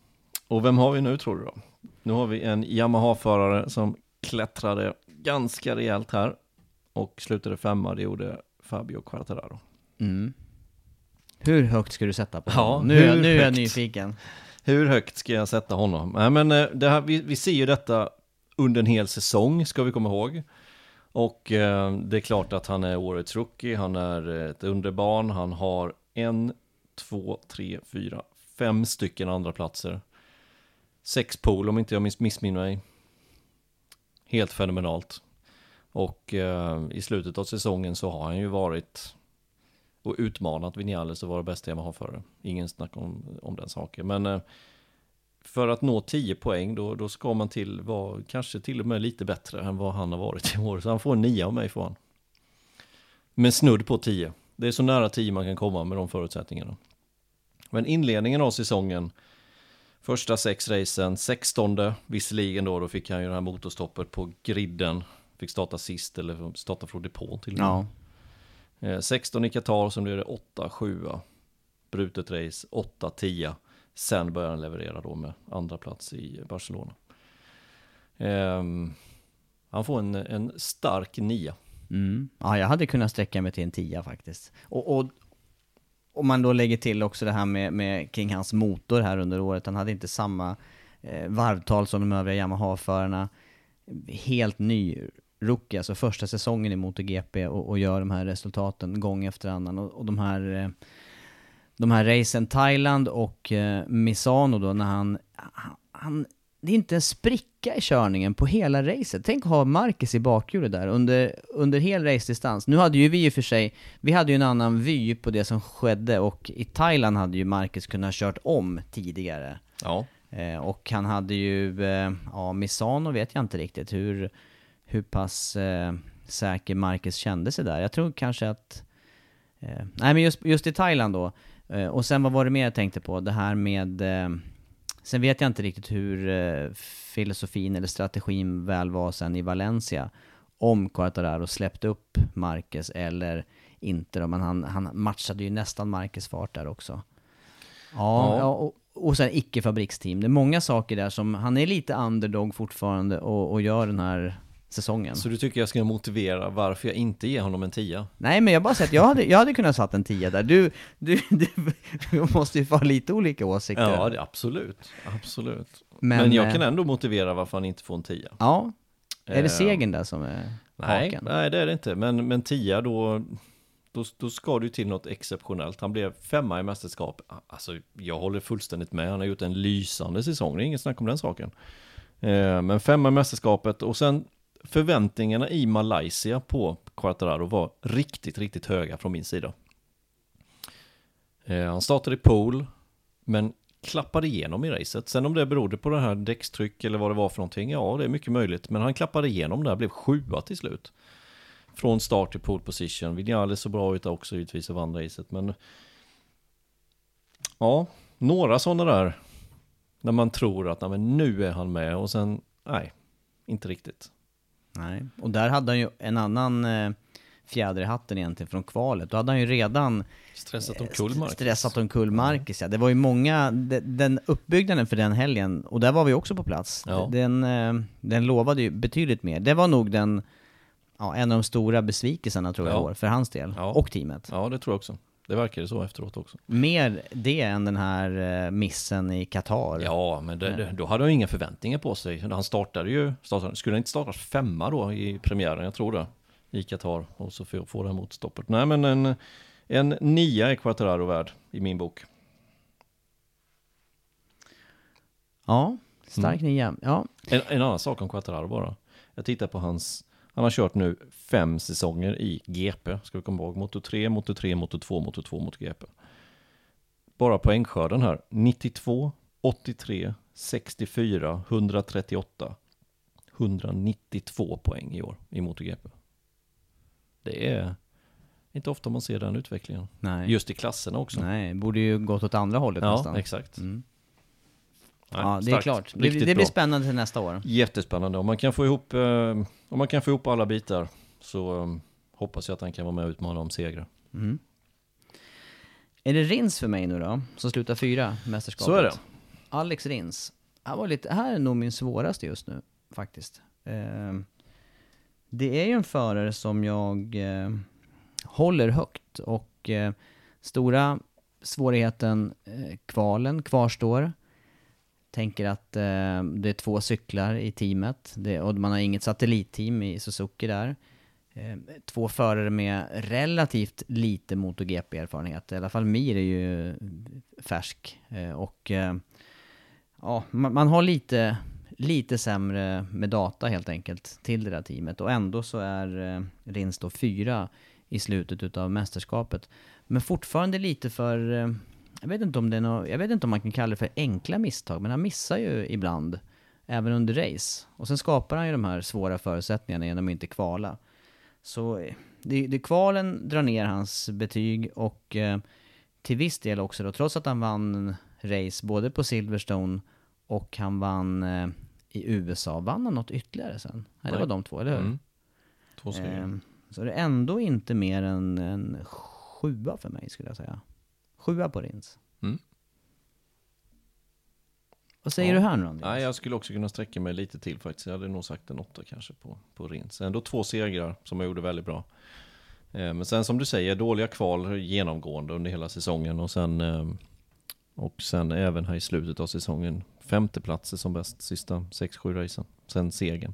Och vem har vi nu tror du då? Nu har vi en Yamaha-förare som klättrade ganska rejält här och slutade femma, det gjorde Fabio Quartararo. Mm. Hur högt ska du sätta på Ja, honom? Nu, är nu är jag nyfiken. Hur högt ska jag sätta honom? Nej men eh, det här, vi, vi ser ju detta under en hel säsong, ska vi komma ihåg. Och eh, det är klart att han är årets rookie, han är ett underbarn, han har en, två, tre, fyra, fem stycken andra platser. Sex pool om inte jag miss, missminner mig. Helt fenomenalt. Och eh, i slutet av säsongen så har han ju varit och utmanat Vinales att vara bästa Yamaha-förare. Ingen snack om, om den saken. Men eh, för att nå 10 poäng då, då ska man till vara kanske till och med lite bättre än vad han har varit i år. Så han får en 9 av mig får han. Men snudd på 10. Det är så nära 10 man kan komma med de förutsättningarna. Men inledningen av säsongen, första sex racen, 16 visserligen då, då fick han ju det här motorstoppet på griden. Fick starta sist eller starta från depå till. Ja. Eh, 16 i Qatar, som blev det 8, 7. Brutet race, 8, 10. Sen började han leverera då med andra plats i Barcelona. Ehm, han får en, en stark nia. Mm. Ja, jag hade kunnat sträcka mig till en tia faktiskt. Och, och om man då lägger till också det här med, med kring hans motor här under året, han hade inte samma eh, varvtal som de övriga Yamaha-förarna. Helt ny rookie, alltså första säsongen i MotoGP och, och gör de här resultaten gång efter annan. Och, och de här eh, de här racen Thailand och eh, Misano då när han, han, han det är inte en spricka i körningen på hela racet. Tänk att ha Marcus i bakhjulet där under, under hel racedistans. Nu hade ju vi i för sig, vi hade ju en annan vy på det som skedde och i Thailand hade ju Marcus kunnat kört om tidigare. Ja. Eh, och han hade ju, eh, ja Misano vet jag inte riktigt hur, hur pass eh, säker Marcus kände sig där. Jag tror kanske att, eh, nej men just, just i Thailand då, eh, och sen vad var det mer jag tänkte på? Det här med, eh, sen vet jag inte riktigt hur eh, filosofin eller strategin väl var sen i Valencia. Om Quartararo släppte upp Marcus eller inte då, men han, han matchade ju nästan Marcus fart där också. Ja, Ja. ja och, och sen icke-fabriksteam. Det är många saker där som, han är lite underdog fortfarande och, och gör den här säsongen. Så du tycker jag ska motivera varför jag inte ger honom en 10? Nej men jag bara sett, jag hade, jag hade kunnat satt en 10 där. Du, du, du, du måste ju få ha lite olika åsikter. Ja, det, absolut. Absolut. Men, Men, jag eh, kan ändå motivera varför han inte får en 10. Ja. Är det Eh, segern där som är Nej, haken? nej det är det inte. Men, men 10 då, då, då ska ju till något exceptionellt. Han blev femma i mästerskap. Alltså, jag håller fullständigt med. Han har gjort en lysande säsong. Det är inget snack om den saken. Eh, men femma i mästerskapet och sen förväntningarna i Malaysia på Quattararo var riktigt, riktigt höga från min sida. Eh, han startade i pool, men klappade igenom i racet. Sen om det berodde på det här däckstryck eller vad det var för någonting, ja det är mycket möjligt. Men han klappade igenom där, blev sjua till slut. Från start till pole position. Vinales så bra ut också givetvis och vann racet, men... Ja, några sådana där. När man tror att nej, men nu är han med och sen, nej, inte riktigt. Nej, och där hade han ju en annan eh, fjäder i hatten egentligen från kvalet. Då hade han ju redan Stressat omkull Marcus. stressat omkull Marcus ja. Det var ju många, de- den uppbyggnaden för den helgen, och där var vi också på plats, Ja. den, eh, den lovade ju betydligt mer. Det var nog den, ja, en av de stora besvikelserna tror jag Ja. år, för hans del. Ja. Och teamet. Ja, det tror jag också. Det verkar så efteråt också. Mer det än den här eh, missen i Qatar. Ja, men det, det, då hade han inga förväntningar på sig. Han startade ju, startade, skulle han inte startat femma då i premiären? Jag tror det. I Qatar och så får får han motstoppet. Nej, men en, en nia är Quattararo värd i min bok. Ja, stark Mm. nia. Ja, En, en annan sak om Quattararo bara. Jag tittar på hans, han har kört nu fem säsonger i GP. Ska vi komma ihåg, Moto 3, Moto 3, Moto 2, Moto 2, Moto GP. Bara poängskörden här, 92, 83, 64, 138, 192 poäng i år i MotoGP. Det är inte ofta man ser den utvecklingen. nej. Just i klasserna också. Nej, borde ju gått åt andra hållet ja, nästan. exakt. Mm. Ja, det är starkt. klart. Det, Riktigt det blir bra. spännande till nästa år. Jättespännande. Om man kan få ihop, eh, om man kan få ihop alla bitar så eh, hoppas jag att han kan vara med och utmana om segrar. Är det Rins för mig nu då, som slutar fyra i mästerskapet? Så är det. Alex Rins. Han var lite, här är nog min svåraste just nu, faktiskt. Eh, det är ju en förare som jag eh, håller högt och eh, stora svårigheten, eh, kvalen kvarstår. Tänker att eh, det är två cyklar i teamet det, och man har inget satellitteam i Suzuki där. Eh, två förare med relativt lite MotoGP-erfarenhet. I alla fall Mir är ju färsk. Eh, och eh, ja, man, man har lite, lite sämre med data helt enkelt till det där teamet. Och ändå så är eh, Rins då fyra i slutet utav mästerskapet. Men fortfarande lite för, eh, jag vet inte om det är nå- jag vet inte om man kan kalla det för enkla misstag, men han missar ju ibland. Även under race. Och sen skapar han ju de här svåra förutsättningarna genom att inte kvala. Så eh, det, det kvalen drar ner hans betyg och eh, till viss del också då, trots att han vann race både på Silverstone och han vann eh, i USA, vann han något ytterligare sen? Nej, det var de två, eller hur? Mm. Två. Ehm, så det är ändå inte mer än en sjua för mig skulle jag säga. Sjua på Rins. Mm. Vad säger Ja. du här nu Andreas? Nej, jag skulle också kunna sträcka mig lite till faktiskt. Jag hade nog sagt en åtta kanske på, på Rins. Ändå två segrar som jag gjorde väldigt bra. Eh, men sen som du säger, dåliga kval genomgående under hela säsongen och sen eh, och sen även här i slutet av säsongen femteplatser som bäst sista 6-7 racen. Sen segern.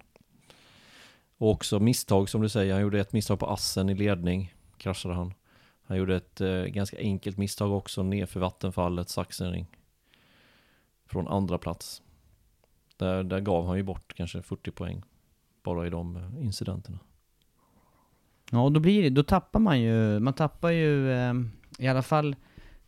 Och också misstag som du säger, han gjorde ett misstag på assen i ledning, kraschade han. Han gjorde ett eh, ganska enkelt misstag också nerför vattenfallet, Sachsenring. Från andra plats. Där, där gav han ju bort kanske 40 poäng. Bara i de eh, incidenterna. Ja, då blir det, då tappar man ju, man tappar ju eh, i alla fall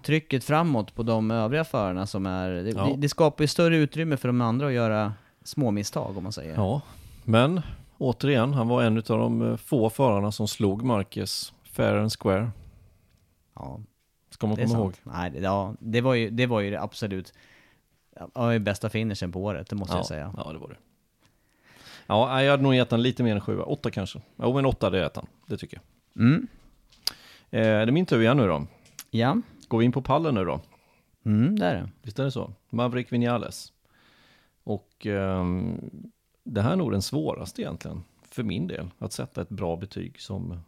trycket framåt på de övriga förarna som är, det, Ja. det, skapar ju större utrymme för de andra att göra små misstag om man säger. Ja, men återigen, han var en av de eh, få förarna som slog Marquez fair and square. Ja, Ska man komma ihåg. Nej, det, ja, det var ju det, var ju det absolut ja, bästa finishen på året, det måste ja, jag säga. Ja, det var det. Ja, nej, jag hade nog gett han lite mer än sjua. Åtta kanske. Jo, men åtta det är han. Det tycker jag. Mm. Eh, det är min tur igen nu då. Ja, Går vi in på pallen nu då? mm, det är det. Visst är det så? Maverick Vinales. Och ehm, det här är nog den svåraste egentligen, för min del, att sätta ett bra betyg som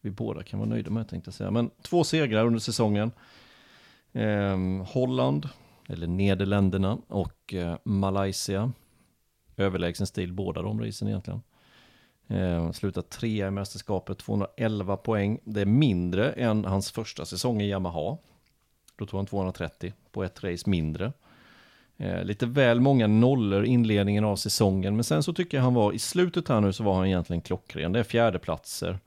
vi båda kan vara nöjda med tänkte jag säga. Men två segrar under säsongen. Eh, Holland, eller Nederländerna och eh, Malaysia. Överlägsen stil båda de racen egentligen. Eh, slutar trea i mästerskapet, 211 poäng. Det är mindre än hans första säsong i Yamaha. Då tog han 230 på ett race mindre. Eh, lite väl många nollor i inledningen av säsongen, men sen så tycker jag han var, i slutet här nu så var han egentligen klockren. Det är fjärdeplatser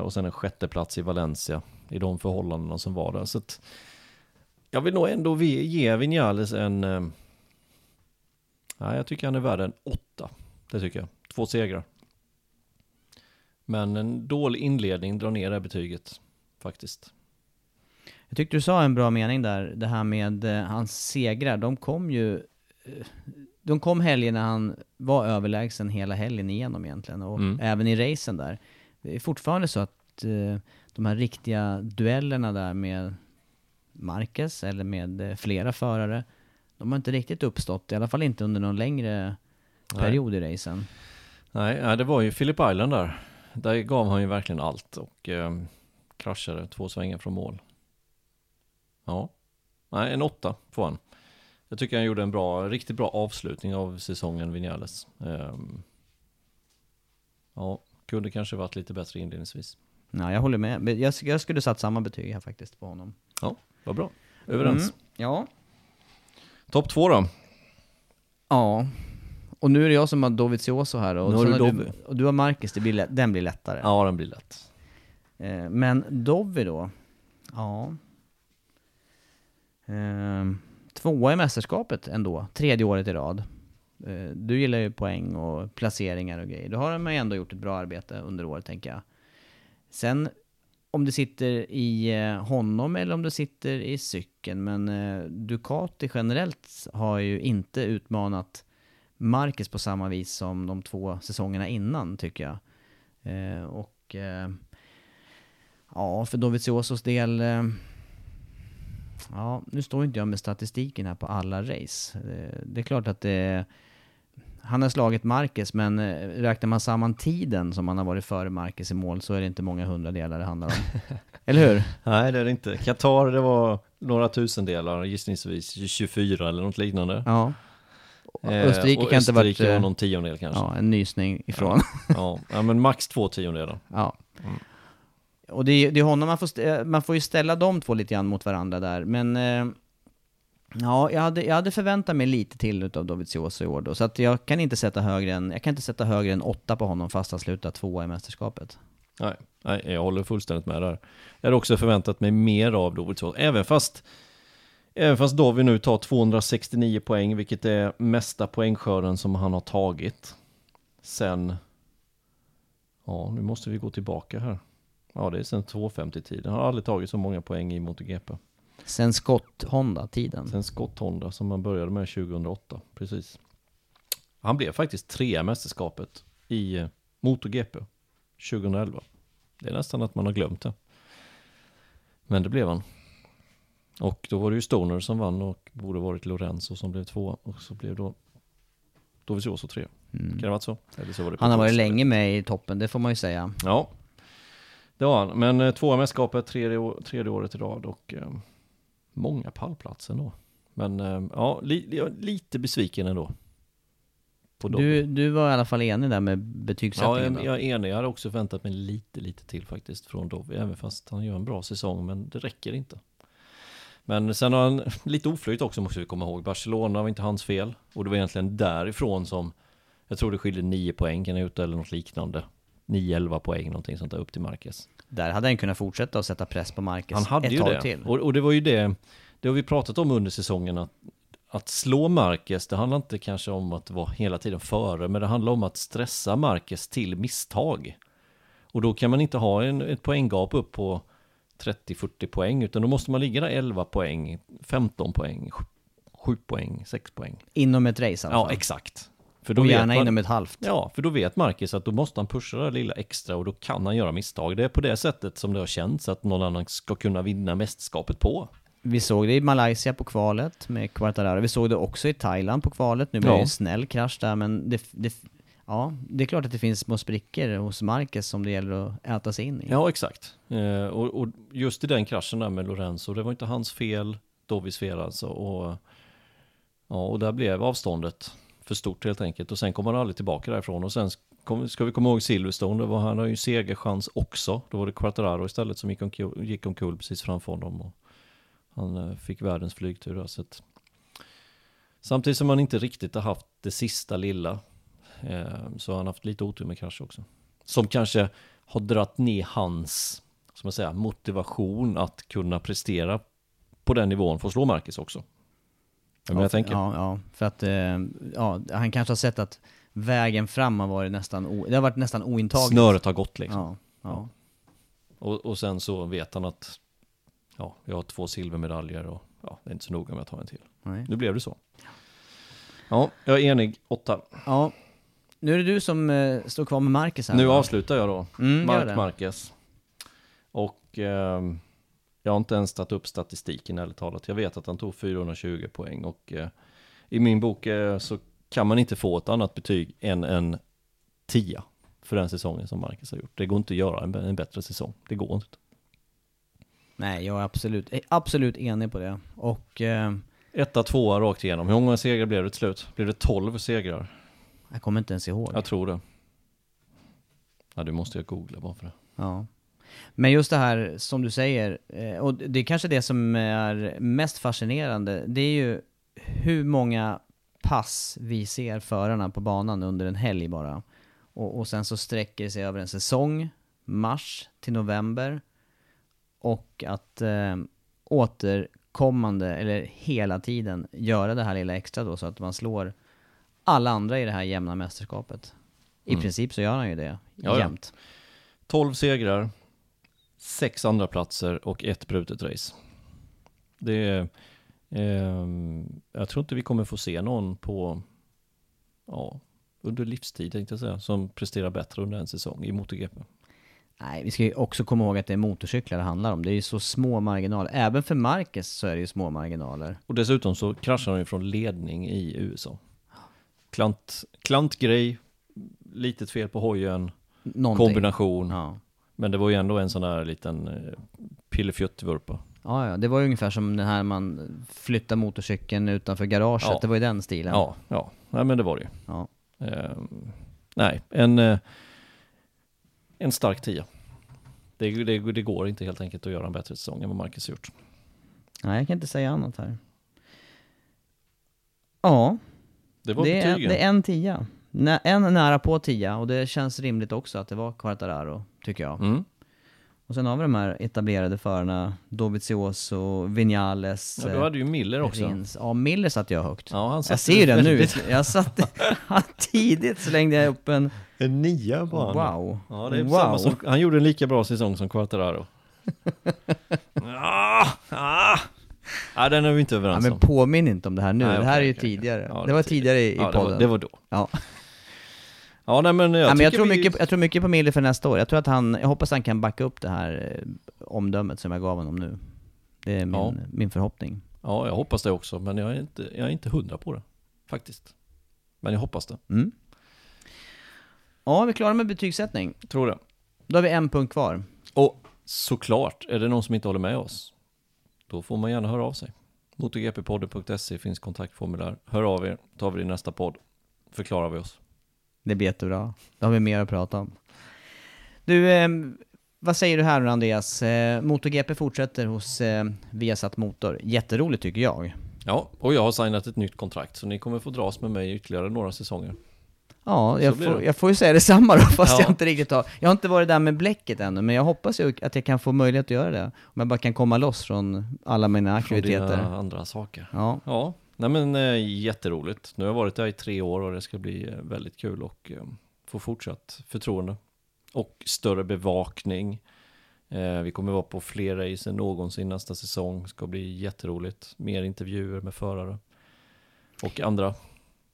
och sen en sjätteplats i Valencia i de förhållandena som var där. Så att jag vill nog ändå ge Vinales en, eh, ja, jag tycker han är värd en åtta. Det tycker jag. Två segrar. Men en dålig inledning drar ner det här betyget, faktiskt. Jag tyckte du sa en bra mening där, det här med eh, hans segrar, de kom ju... eh, De kom helgen när han var överlägsen hela helgen igenom egentligen, och Mm. även i racen där. Det är fortfarande så att eh, de här riktiga duellerna där med Marquez, eller med eh, flera förare, de har inte riktigt uppstått, i alla fall inte under någon längre Nej. period i racen. Nej, det var ju Philip Island där. Där gav han ju verkligen allt och eh, kraschade två svängar från mål. Ja, nej, en åtta får han. Jag tycker han gjorde en bra, riktigt bra avslutning av säsongen Vinales. Ehm, ja, kunde kanske varit lite bättre inledningsvis. Ja, jag håller med. Jag, jag skulle satt samma betyg här faktiskt på honom. Ja, vad bra. Överens. Mm, ja. Topp två då? Ja. Och nu är det jag som har Dovizioso här och, Nu har du, och du har Marcus, det blir lätt, den blir lättare. Ja, den blir lätt. Eh, men Dovi då? Ja. Eh, tvåa i mästerskapet ändå, tredje året i rad. Eh, du gillar ju poäng och placeringar och grejer. Då har man ju ändå gjort ett bra arbete under året tänker jag. Sen om det sitter i eh, honom eller om det sitter i cykeln. Men eh, Ducati generellt har ju inte utmanat Marcus på samma vis som de två säsongerna innan tycker jag. Och ja, för Doviziosos del Ja, nu står inte jag med statistiken här på alla race. Det är klart att det... Han har slagit Marcus, men eh, räknar man samman tiden som han har varit före Marcus i mål så är det inte många hundradelar det handlar om. Eller hur? Nej, det är det inte. Qatar, det var några tusendelar, gissningsvis 24 eller något liknande. Ja. Eh, Österrike och kan inte varit... Österrike var eh, någon tiondel kanske. Ja, en nysning ifrån. Ja, ja men max två tiondelar. Ja. Och det är, det är honom man får, man får ju ställa de två lite grann mot varandra där, men... Ja, jag hade, jag hade förväntat mig lite till av Dovizioso i år då, så att jag kan inte sätta högre än, jag kan inte sätta högre än åtta på honom fast han slutar tvåa i mästerskapet. Nej, nej, jag håller fullständigt med där. Jag hade också förväntat mig mer av Dovizioso, även fast Även fast Dovi nu tar 269 poäng, vilket är mesta poängskörden som han har tagit sen... Ja, nu måste vi gå tillbaka här. Ja, det är sen 250-tiden. Han har aldrig tagit så många poäng i MotoGP. Sen Scott-Honda-tiden. Sen Scott Honda som han började med 2008, precis. Han blev faktiskt trea mästerskapet i eh, MotoGP 2011. Det är nästan att man har glömt det. Men det blev han. Och då var det ju Stoner som vann och borde varit Lorenzo som blev tvåa. Och så blev då Dovizioso tre. Kan det ha varit så? Eller så var det Mm. Han har varit länge med i toppen, det får man ju säga. Ja, det var han. Men eh, tvåa mästerskapet, tredje, tredje året i rad och eh, många pallplatser ändå. Men eh, ja, li, jag är lite besviken ändå. Du, du var i alla fall enig där med Ja, betygssättningen jag, då. jag är enig. Jag hade också väntat mig lite, lite till faktiskt från Dovi. Även fast han gör en bra säsong, men det räcker inte. Men sen har han lite oflyt också måste vi komma ihåg. Barcelona var inte hans fel. Och det var egentligen därifrån som jag tror det skiljer 9 poäng kan jag ut eller något liknande. 9-11 poäng, någonting sånt där upp till Marquez. Där hade han kunnat fortsätta att sätta press på Marcus Han hade ett ju tag det. till. Och, och det var ju det, det har vi pratat om under säsongen att, att slå Marquez, det handlar inte kanske om att vara hela tiden före, men det handlar om att stressa Marquez till misstag. Och då kan man inte ha en, ett poänggap upp på 30-40 poäng, utan då måste man ligga där 11 poäng, 15 poäng, 7 poäng, 6 poäng. Inom ett race alla Ja, exakt. För Och vet gärna man- inom ett halvt. Ja, för då vet Marcus att då måste han pusha det lilla extra och då kan han göra misstag. Det är på det sättet som det har känts att någon annan ska kunna vinna mästerskapet på. Vi såg det i Malaysia på kvalet med Quartararo. Vi såg det också i Thailand på kvalet. Nu blev Ja. det en snäll krasch där, men det, det, ja, det är klart att det finns små sprickor hos Marquez som det gäller att äta sig in i. Ja, exakt. Eh, och, och just i den kraschen där med Lorenzo, det var inte hans fel, Dovis fel alltså. Och, ja, och där blev avståndet för stort helt enkelt. Och sen kommer han aldrig tillbaka därifrån. Och sen ska vi komma ihåg Silverstone, var, han har ju segerchans också. Då var det Quattararo istället som gick omkull, gick omkull precis framför honom. Och han eh, fick världens flygtur där. Så att, samtidigt som han inte riktigt har haft det sista lilla, eh, så har han haft lite otur med krasch också. Som kanske har dratt ner hans som man säger, motivation att kunna prestera på den nivån för att slå Marcus också. Men ja, jag tänker. Ja, ja, för att eh, ja, han kanske har sett att vägen fram har varit nästan, o, det har varit nästan ointagligt. Snöret har gått liksom. Ja, ja. Och, och sen så vet han att ja, jag har två silvermedaljer och ja, det är inte så noga med att ta en till. Nej. Nu blev det så. Ja, jag är enig. Åtta. ja. Nu är det du som eh, står kvar med Marcus här. Nu va? avslutar jag då. Mm, Mark. Marquez. Och ehm, jag har inte ens tagit upp statistiken ärligt talat. Jag vet att han tog 420 poäng och eh, i min bok eh, så kan man inte få ett annat betyg än en 10 för den säsongen som Marcus har gjort. Det går inte att göra en, en bättre säsong. Det går inte. Nej, jag är absolut, absolut enig på det. Och eh, Etta, tvåa rakt igenom. Hur många segrar blev det till slut? Blev det 12 segrar? jag kommer inte ens ihåg. Jag tror det. Ja, du måste jag googla bara för det. Ja. Men just det här som du säger, eh, och det är kanske det som är mest fascinerande, det är ju hur många pass vi ser förarna på banan under en helg bara. Och, och sen så sträcker det sig över en säsong, mars till november. Och att eh, återkommande, eller hela tiden, göra det här lilla extra då så att man slår alla andra i det här jämna mästerskapet. I Mm. princip så gör han ju det Ja, ja. jämt. 12 segrar, sex andra platser och ett brutet race. Det är, ehm, jag tror inte vi kommer få se någon på, ja, under livstid tänkte jag säga, som presterar bättre under en säsong i MotoGP. Nej, vi ska ju också komma ihåg att det är motorcyklar det handlar om. Det är ju så små marginaler. Även för Marcus så är det ju små marginaler. Och dessutom så kraschar han ju från ledning i USA. Klant, klantgrej, litet fel på hojen, Någonting. kombination. Ja. Men det var ju ändå en sån där liten eh, pillefjuttvurpa. Ja, ja, det var ju ungefär som den här man flyttar motorcykeln utanför garaget. Ja. Det var ju den stilen. Ja, ja, nej men det var det ju. Ja. Ehm, nej, en, eh, en stark tia. Det, det, det går inte helt enkelt att göra en bättre säsong än vad Marcus gjort. Nej, jag kan inte säga annat här. Ja, Det var det är, det är en tia. En nära på tia och det känns rimligt också att det var Quartararo, tycker jag. Mm. Och sen har vi de här etablerade förarna, Dovizioso, Vinales, Ja, du hade ju Miller också. Rins. Ja, Miller satte jag högt. Ja, han jag satte ser ju den nu. Jag satte, tidigt slängde jag upp en, En nia på honom. wow. Ja, det är wow. samma som, han gjorde en lika bra säsong som Quattararo. ah, ah. Ja, den är vi inte Ja, överens men om. påminn inte om det här nu, Nej, det här okej, är ju okej, okej. tidigare. Ja, det var tidigare i, i ja, det podden. var, det var då. Ja. Ja, nej men jag, ja, men jag, tror vi- mycket, jag tror mycket på Miller för nästa år. Jag tror att han, jag hoppas han kan backa upp det här eh, omdömet som jag gav honom nu. Det är min, Ja. min förhoppning. Ja, jag hoppas det också, men jag är inte, jag är inte hundra på det. Faktiskt. Men jag hoppas det. Mm. Ja, vi är klara med betygssättning. Tror det. Då har vi en punkt kvar. Och såklart, är det någon som inte håller med oss, då får man gärna höra av sig. MotoGPpodden.se finns kontaktformulär. Hör av er, tar vi det i nästa podd. Förklarar vi oss. Det blir jättebra. Då har vi mer att prata om. Du, eh, vad säger du här Andreas? Eh, MotoGP fortsätter hos eh, Viasat Motor. Jätteroligt tycker jag. Ja, och jag har signat ett nytt kontrakt, så ni kommer få dras med mig ytterligare några säsonger. Ja, jag får, jag får ju säga detsamma då, fast Ja. jag inte riktigt har... Jag har inte varit där med bläcket ännu, men jag hoppas ju att jag kan få möjlighet att göra det. Om jag bara kan komma loss från alla mina Från aktiviteter. dina andra saker. Ja, Ja, nej men eh, jätteroligt. Nu har jag varit där i tre år och det ska bli eh, väldigt kul och eh, få fortsatt förtroende. Och större bevakning. Vi kommer vara på fler race än någonsin nästa säsong. Ska bli jätteroligt. Mer intervjuer med förare. Och andra.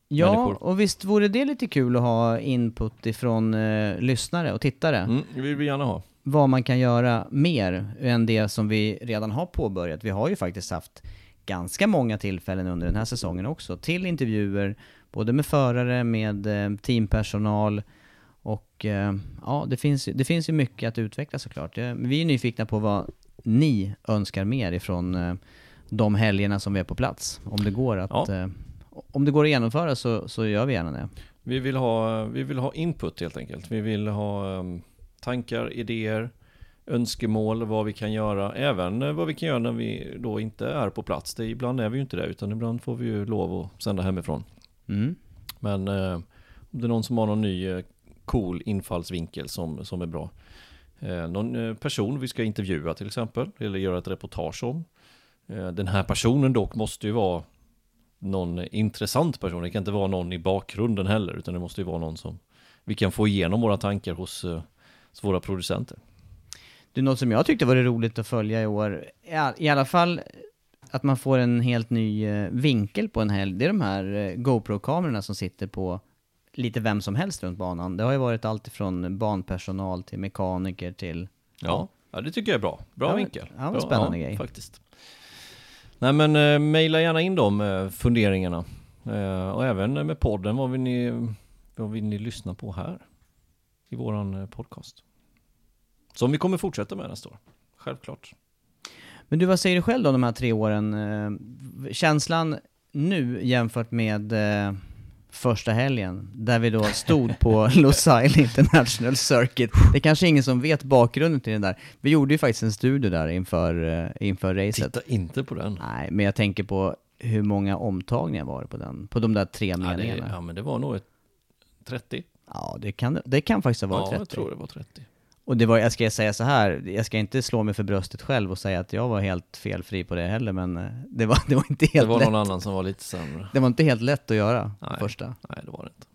ja Människor. och visst vore det lite kul att ha input ifrån eh, lyssnare och tittare. Mm, det vill vi gärna ha. Vad man kan göra mer än det som vi redan har påbörjat. Vi har ju faktiskt haft ganska många tillfällen under den här säsongen också till intervjuer, både med förare, med eh, teampersonal och eh, ja, det finns, det finns ju mycket att utveckla såklart. Eh, Vi är nyfikna på vad ni önskar mer ifrån de helgerna som vi är på plats. Om det går att, Ja. om det går att genomföra så, så gör vi gärna det. Vi vill ha, vi vill ha input helt enkelt. Vi vill ha tankar, idéer, önskemål, vad vi kan göra. Även eh, vad vi kan göra när vi då inte är på plats. Det, ibland är vi ju inte det, utan ibland får vi ju lov att sända hemifrån. Mm. Men eh, om det är någon som har någon ny eh, cool infallsvinkel som, som är bra. Eh, någon eh, person vi ska intervjua till exempel, eller göra ett reportage om. Eh, den här personen dock måste ju vara någon intressant person. Det kan inte vara någon i bakgrunden heller, utan det måste ju vara någon som vi kan få igenom våra tankar hos, hos våra producenter. Det är något som jag tyckte var roligt att följa i år, i all- i alla fall att man får en helt ny eh, vinkel på en helg. Det är de här eh, GoPro-kamerorna som sitter på lite vem som helst runt banan. Det har ju varit allt ifrån banpersonal till mekaniker till... Ja, ja det tycker jag är bra. Bra Ja, vinkel. ja, bra, spännande grej. Faktiskt. Nej men eh, mejla gärna in de eh, funderingarna. Eh, och även med podden, vad vill, ni, vad vill ni lyssna på här? I våran eh, podcast. Som vi kommer fortsätta med nästa år. Självklart. Men du, vad säger du själv då de här tre åren? Eh, Känslan nu jämfört med eh, första helgen, där vi då stod på Losail International Circuit. Det är kanske ingen som vet bakgrunden till den där. Vi gjorde ju faktiskt en studie där inför, eh, inför racet. Titta inte på den. Nej, men jag tänker på hur många omtagningar var det på den? På de där tre Ja, det, meningarna? ja men det var nog ett 30. Ja, det kan, det kan faktiskt ha varit Ja, 30. jag tror det var 30. Och det var, jag ska säga så här, jag ska inte slå mig för bröstet själv och säga att jag var helt felfri på det heller, men eh, det var, det var inte Det helt var lätt. någon annan som var lite sämre. Det var inte helt lätt att göra, Nej. första. Nej, det var det inte.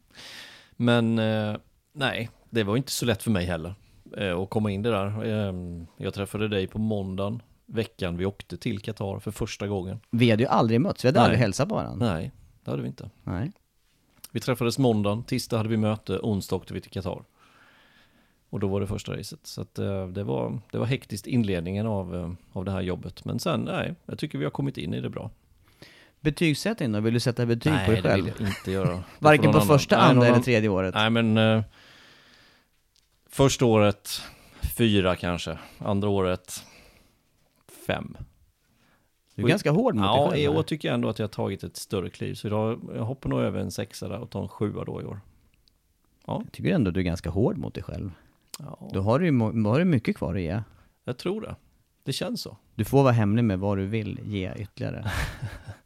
Men eh, nej, det var inte så lätt för mig heller. eh, och komma in det där. Eh, Jag träffade dig på måndagen, veckan vi åkte till Qatar för första gången. Vi hade ju aldrig mötts, vi hade Nej. aldrig hälsat på varandra. Nej, det hade vi inte. Nej. Vi träffades måndagen, tisdag hade vi möte, onsdag åkte vi till Qatar. Och då var det första racet. Så att, eh, det, var, det var hektiskt inledningen av, eh, av det här jobbet. Men sen, nej, jag tycker vi har kommit in i det bra. Betygssättning då? Vill du sätta betyg nej, på dig det själv? vill jag inte göra. Det Varken på annan- första, nej, andra någon eller annan- tredje året? Nej, men eh, första året fyra kanske. Andra året fem. Du är ganska hård mot dig Ja, själv. i här. år tycker jag ändå att jag har tagit ett större kliv. Så idag, jag hoppar nog över en sexa där och tar en sjua då i år. Jag tycker ändå du är ganska hård mot dig själv. Ja, Då har du då har du mycket kvar att ge. jag tror det. Det känns så. Du får vara hemlig med vad du vill ge ytterligare.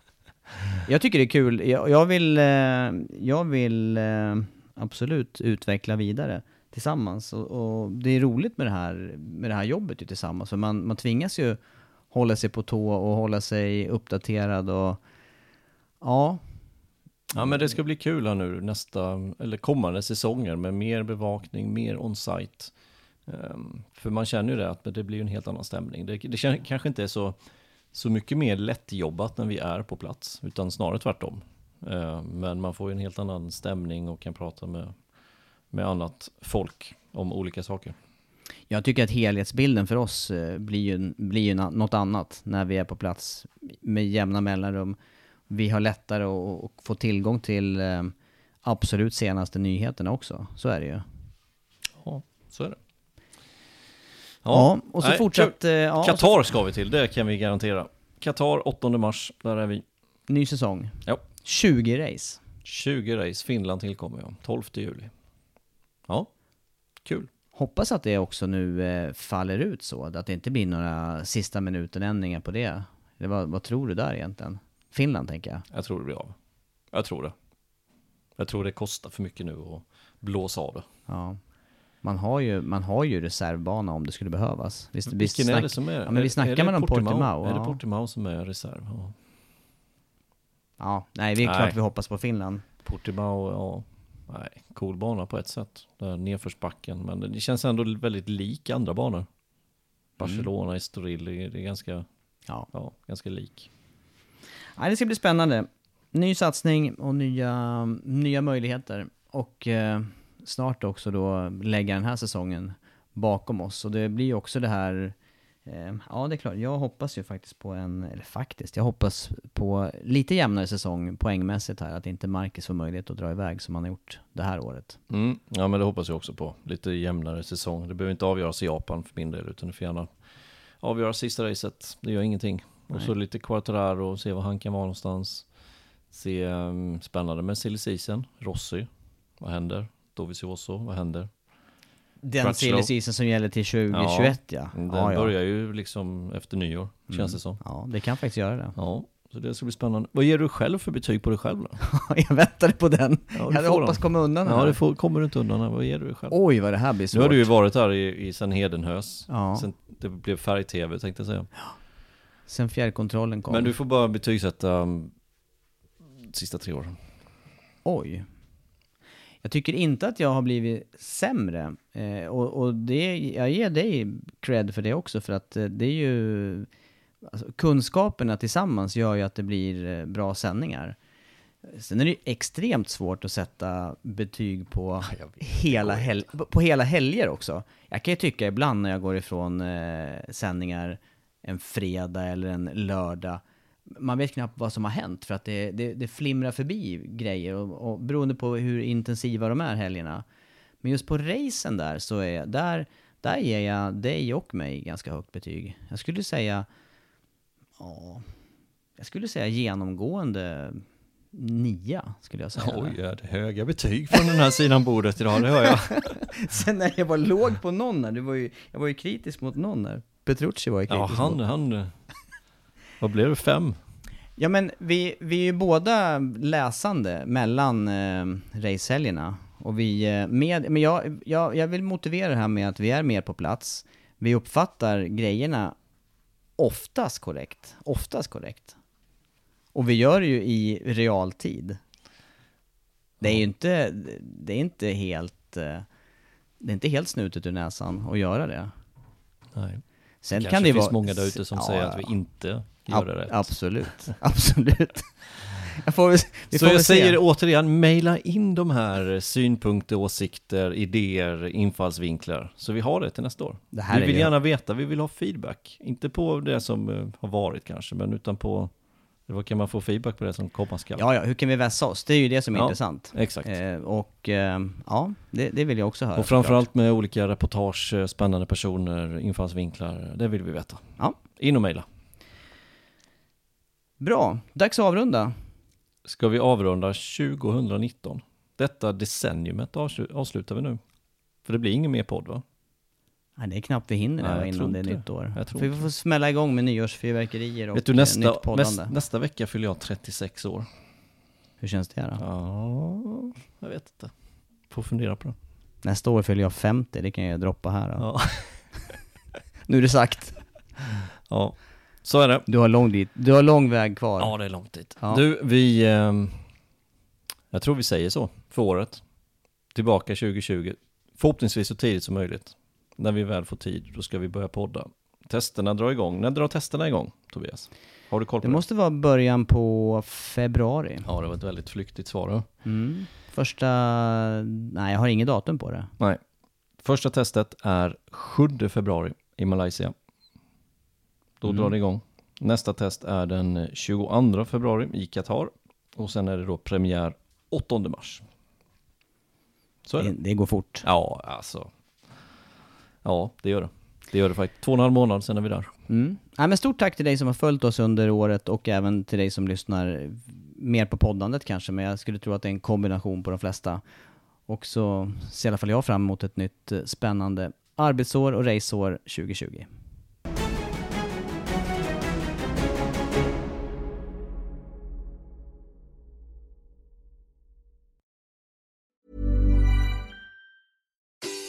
jag tycker det är kul. Jag, jag vill, eh, jag vill eh, absolut utveckla vidare tillsammans. Och, och det är roligt med det här, med det här jobbet ju tillsammans. För man, man tvingas ju hålla sig på tå och hålla sig uppdaterad och ja, Ja men det ska bli kul här nu nästa, eller kommande säsonger med mer bevakning, mer on-site. Ehm, för man känner ju det att det blir en helt annan stämning. Det, det kanske inte är så, så mycket mer lättjobbat när vi är på plats, utan snarare tvärtom. Ehm, men man får ju en helt annan stämning och kan prata med, med annat folk om olika saker. Jag tycker att helhetsbilden för oss eh, blir ju, blir ju något annat när vi är på plats med jämna mellanrum. Vi har lättare att, att få tillgång till eh, absolut senaste nyheterna också. Så är det ju. Ja, så är det. Ja, och så nej, fortsatt... eh, Ja, Qatar ska vi till, det kan vi garantera. Qatar 8 mars, där är vi. Ny säsong. Ja. 20 race. 20 race, Finland tillkommer jag, 12 juli. Ja, kul. Hoppas att det också nu eh, faller ut så, att det inte blir några sista minuten-ändringar på det. Eller vad, vad tror du där egentligen? Finland tänker jag. Jag tror det blir av. Jag tror det. Jag tror det kostar för mycket nu att blåsa av det. Ja. Man har ju, man har ju reservbana om det skulle behövas. Visst, visst Vilken är snack- det som är? Ja, men vi är snackar det man om Portimao. Är det. Portimao som är reserv? Ja. ja, nej, det är Nej. klart vi hoppas på Finland. Portimao, ja. Nej, cool bana på ett sätt. Där nedförsbacken. Men det känns ändå väldigt lik andra banor. Barcelona, Estoril, det är det är ganska, Ja. ja, ganska lik. Nej, det ska bli spännande. Ny satsning och nya, nya möjligheter. Och eh, snart också då lägga den här säsongen bakom oss. Och det blir ju också det här, eh, ja det är klart, jag hoppas ju faktiskt på en, eller faktiskt, jag hoppas på lite jämnare säsong poängmässigt här. Att inte Marcus får möjlighet att dra iväg som han har gjort det här året. Mm, ja men det hoppas jag också på. Lite jämnare säsong. Det behöver inte avgöras i Japan för min del, utan det får gärna avgöras sista racet. Det gör ingenting. Och så lite Quartararo och se var han kan vara någonstans. Se, um, spännande med season. Rossi, vad händer? Dovizioso, vad händer? Den season som gäller till 2021 ja. Den ja, ja. börjar ju liksom efter nyår, känns det som. Ja, det kan faktiskt göra det. Ja, så det ska bli spännande. Vad ger du själv för betyg på dig själv då? jag väntade på den. Ja, jag hade hoppats komma undan Ja, här. det får, kommer du inte undan. här. Vad ger du dig själv? Oj, vad det här blir svårt. Nu har du ju varit här i, i sen Hedenhös. Ja. Sen det blev färg-tv tänkte jag säga. Sen fjärrkontrollen kom. Men du får bara betygsätta um, sista tre åren. Oj. Jag tycker inte att jag har blivit sämre. Eh, och och det, jag ger dig cred för det också, för att eh, det är ju... Alltså, kunskaperna tillsammans gör ju att det blir eh, bra sändningar. Sen är det ju extremt svårt att sätta betyg på, hela, hel på hela helger också. Jag kan ju tycka ibland när jag går ifrån eh, sändningar en fredag eller en lördag, man vet knappt vad som har hänt för att det, det, det flimrar förbi grejer och, och beroende på hur intensiva de är helgerna. Men just på racen där så är där, där ger jag dig och mig ganska högt betyg. Jag skulle säga, ja, jag skulle säga genomgående nia skulle jag säga. Oj, är det höga betyg från den här sidan bordet idag, det hör jag. Sen när jag var låg på någon där, det var ju, jag var ju kritisk mot någon där. Petrucci var jag Ja, kritisk han, han... Vad blev det? Fem? Ja men vi, vi är ju båda läsande mellan eh, racehelgerna. Och vi, eh, med, men jag, jag, jag vill motivera det här med att vi är mer på plats. Vi uppfattar grejerna oftast korrekt. Oftast korrekt. Och vi gör det ju i realtid. Det är ju inte, det är inte helt... eh, det är inte helt snutet ur näsan att göra det. Nej. Sen Kanske kan det finns vara... många där ute som Ja, säger att vi inte gör ab- det rätt. Absolut, absolut. Jag får, vi Så jag säger återigen, mejla in de här synpunkter, åsikter, idéer, infallsvinklar. Så vi har det till nästa år. Vi vill gärna veta, vi vill ha feedback. Inte på det som eh, har varit kanske, men utan på vad kan man få feedback på det som komma skall? Ja, ja, hur kan vi vässa oss? Det är ju det som är Ja, intressant. exakt. Eh, och eh, ja, det, det vill jag också höra. Och framförallt med olika reportage, eh, spännande personer, infallsvinklar. Det vill vi veta. Ja. In och mejla. Bra, dags att avrunda. Ska vi avrunda 2019? Detta decenniumet avslu- avslutar vi nu. För det blir ingen mer podd va? Nej, det är knappt vi hinner Nej, jag innan det är nytt år. Jag tror För vi får smälla igång med nyårsfyrverkerier och Vet du, nästa, nytt poddande. näst, nästa vecka fyller jag 36 år. Hur känns det då? Ja, jag vet inte. Får fundera på det. Nästa år fyller jag 50, det kan jag droppa här. Då. Ja. Nu är det sagt. ja, så är det. Du har lång, dit. Du har lång väg kvar. Ja, det är långt dit. Ja. Du, vi... ehm, jag tror vi säger så för året. Tillbaka 2020. Förhoppningsvis så tidigt som möjligt. När vi väl får tid, då ska vi börja podda. Testerna drar igång. När drar testerna igång, Tobias? Har du koll på Det måste vara början på februari. Ja, det var ett väldigt flyktigt svar. då. Mm. Första... Nej, jag har inget datum på det. Nej. Första testet är 7 februari i Malaysia. Då Mm. drar det igång. Nästa test är den 22 februari i Qatar. Och sen är det då premiär 8 mars. Så Det, det. det går fort. Ja, alltså. Ja, det gör det. Det gör det faktiskt. Två och en halv månad, sen är vi där. Mm. Ja, men stort tack till dig som har följt oss under året och även till dig som lyssnar mer på poddandet kanske, men jag skulle tro att det är en kombination på de flesta. Och så ser i alla fall jag fram emot ett nytt eh, spännande arbetsår och raceår 2020.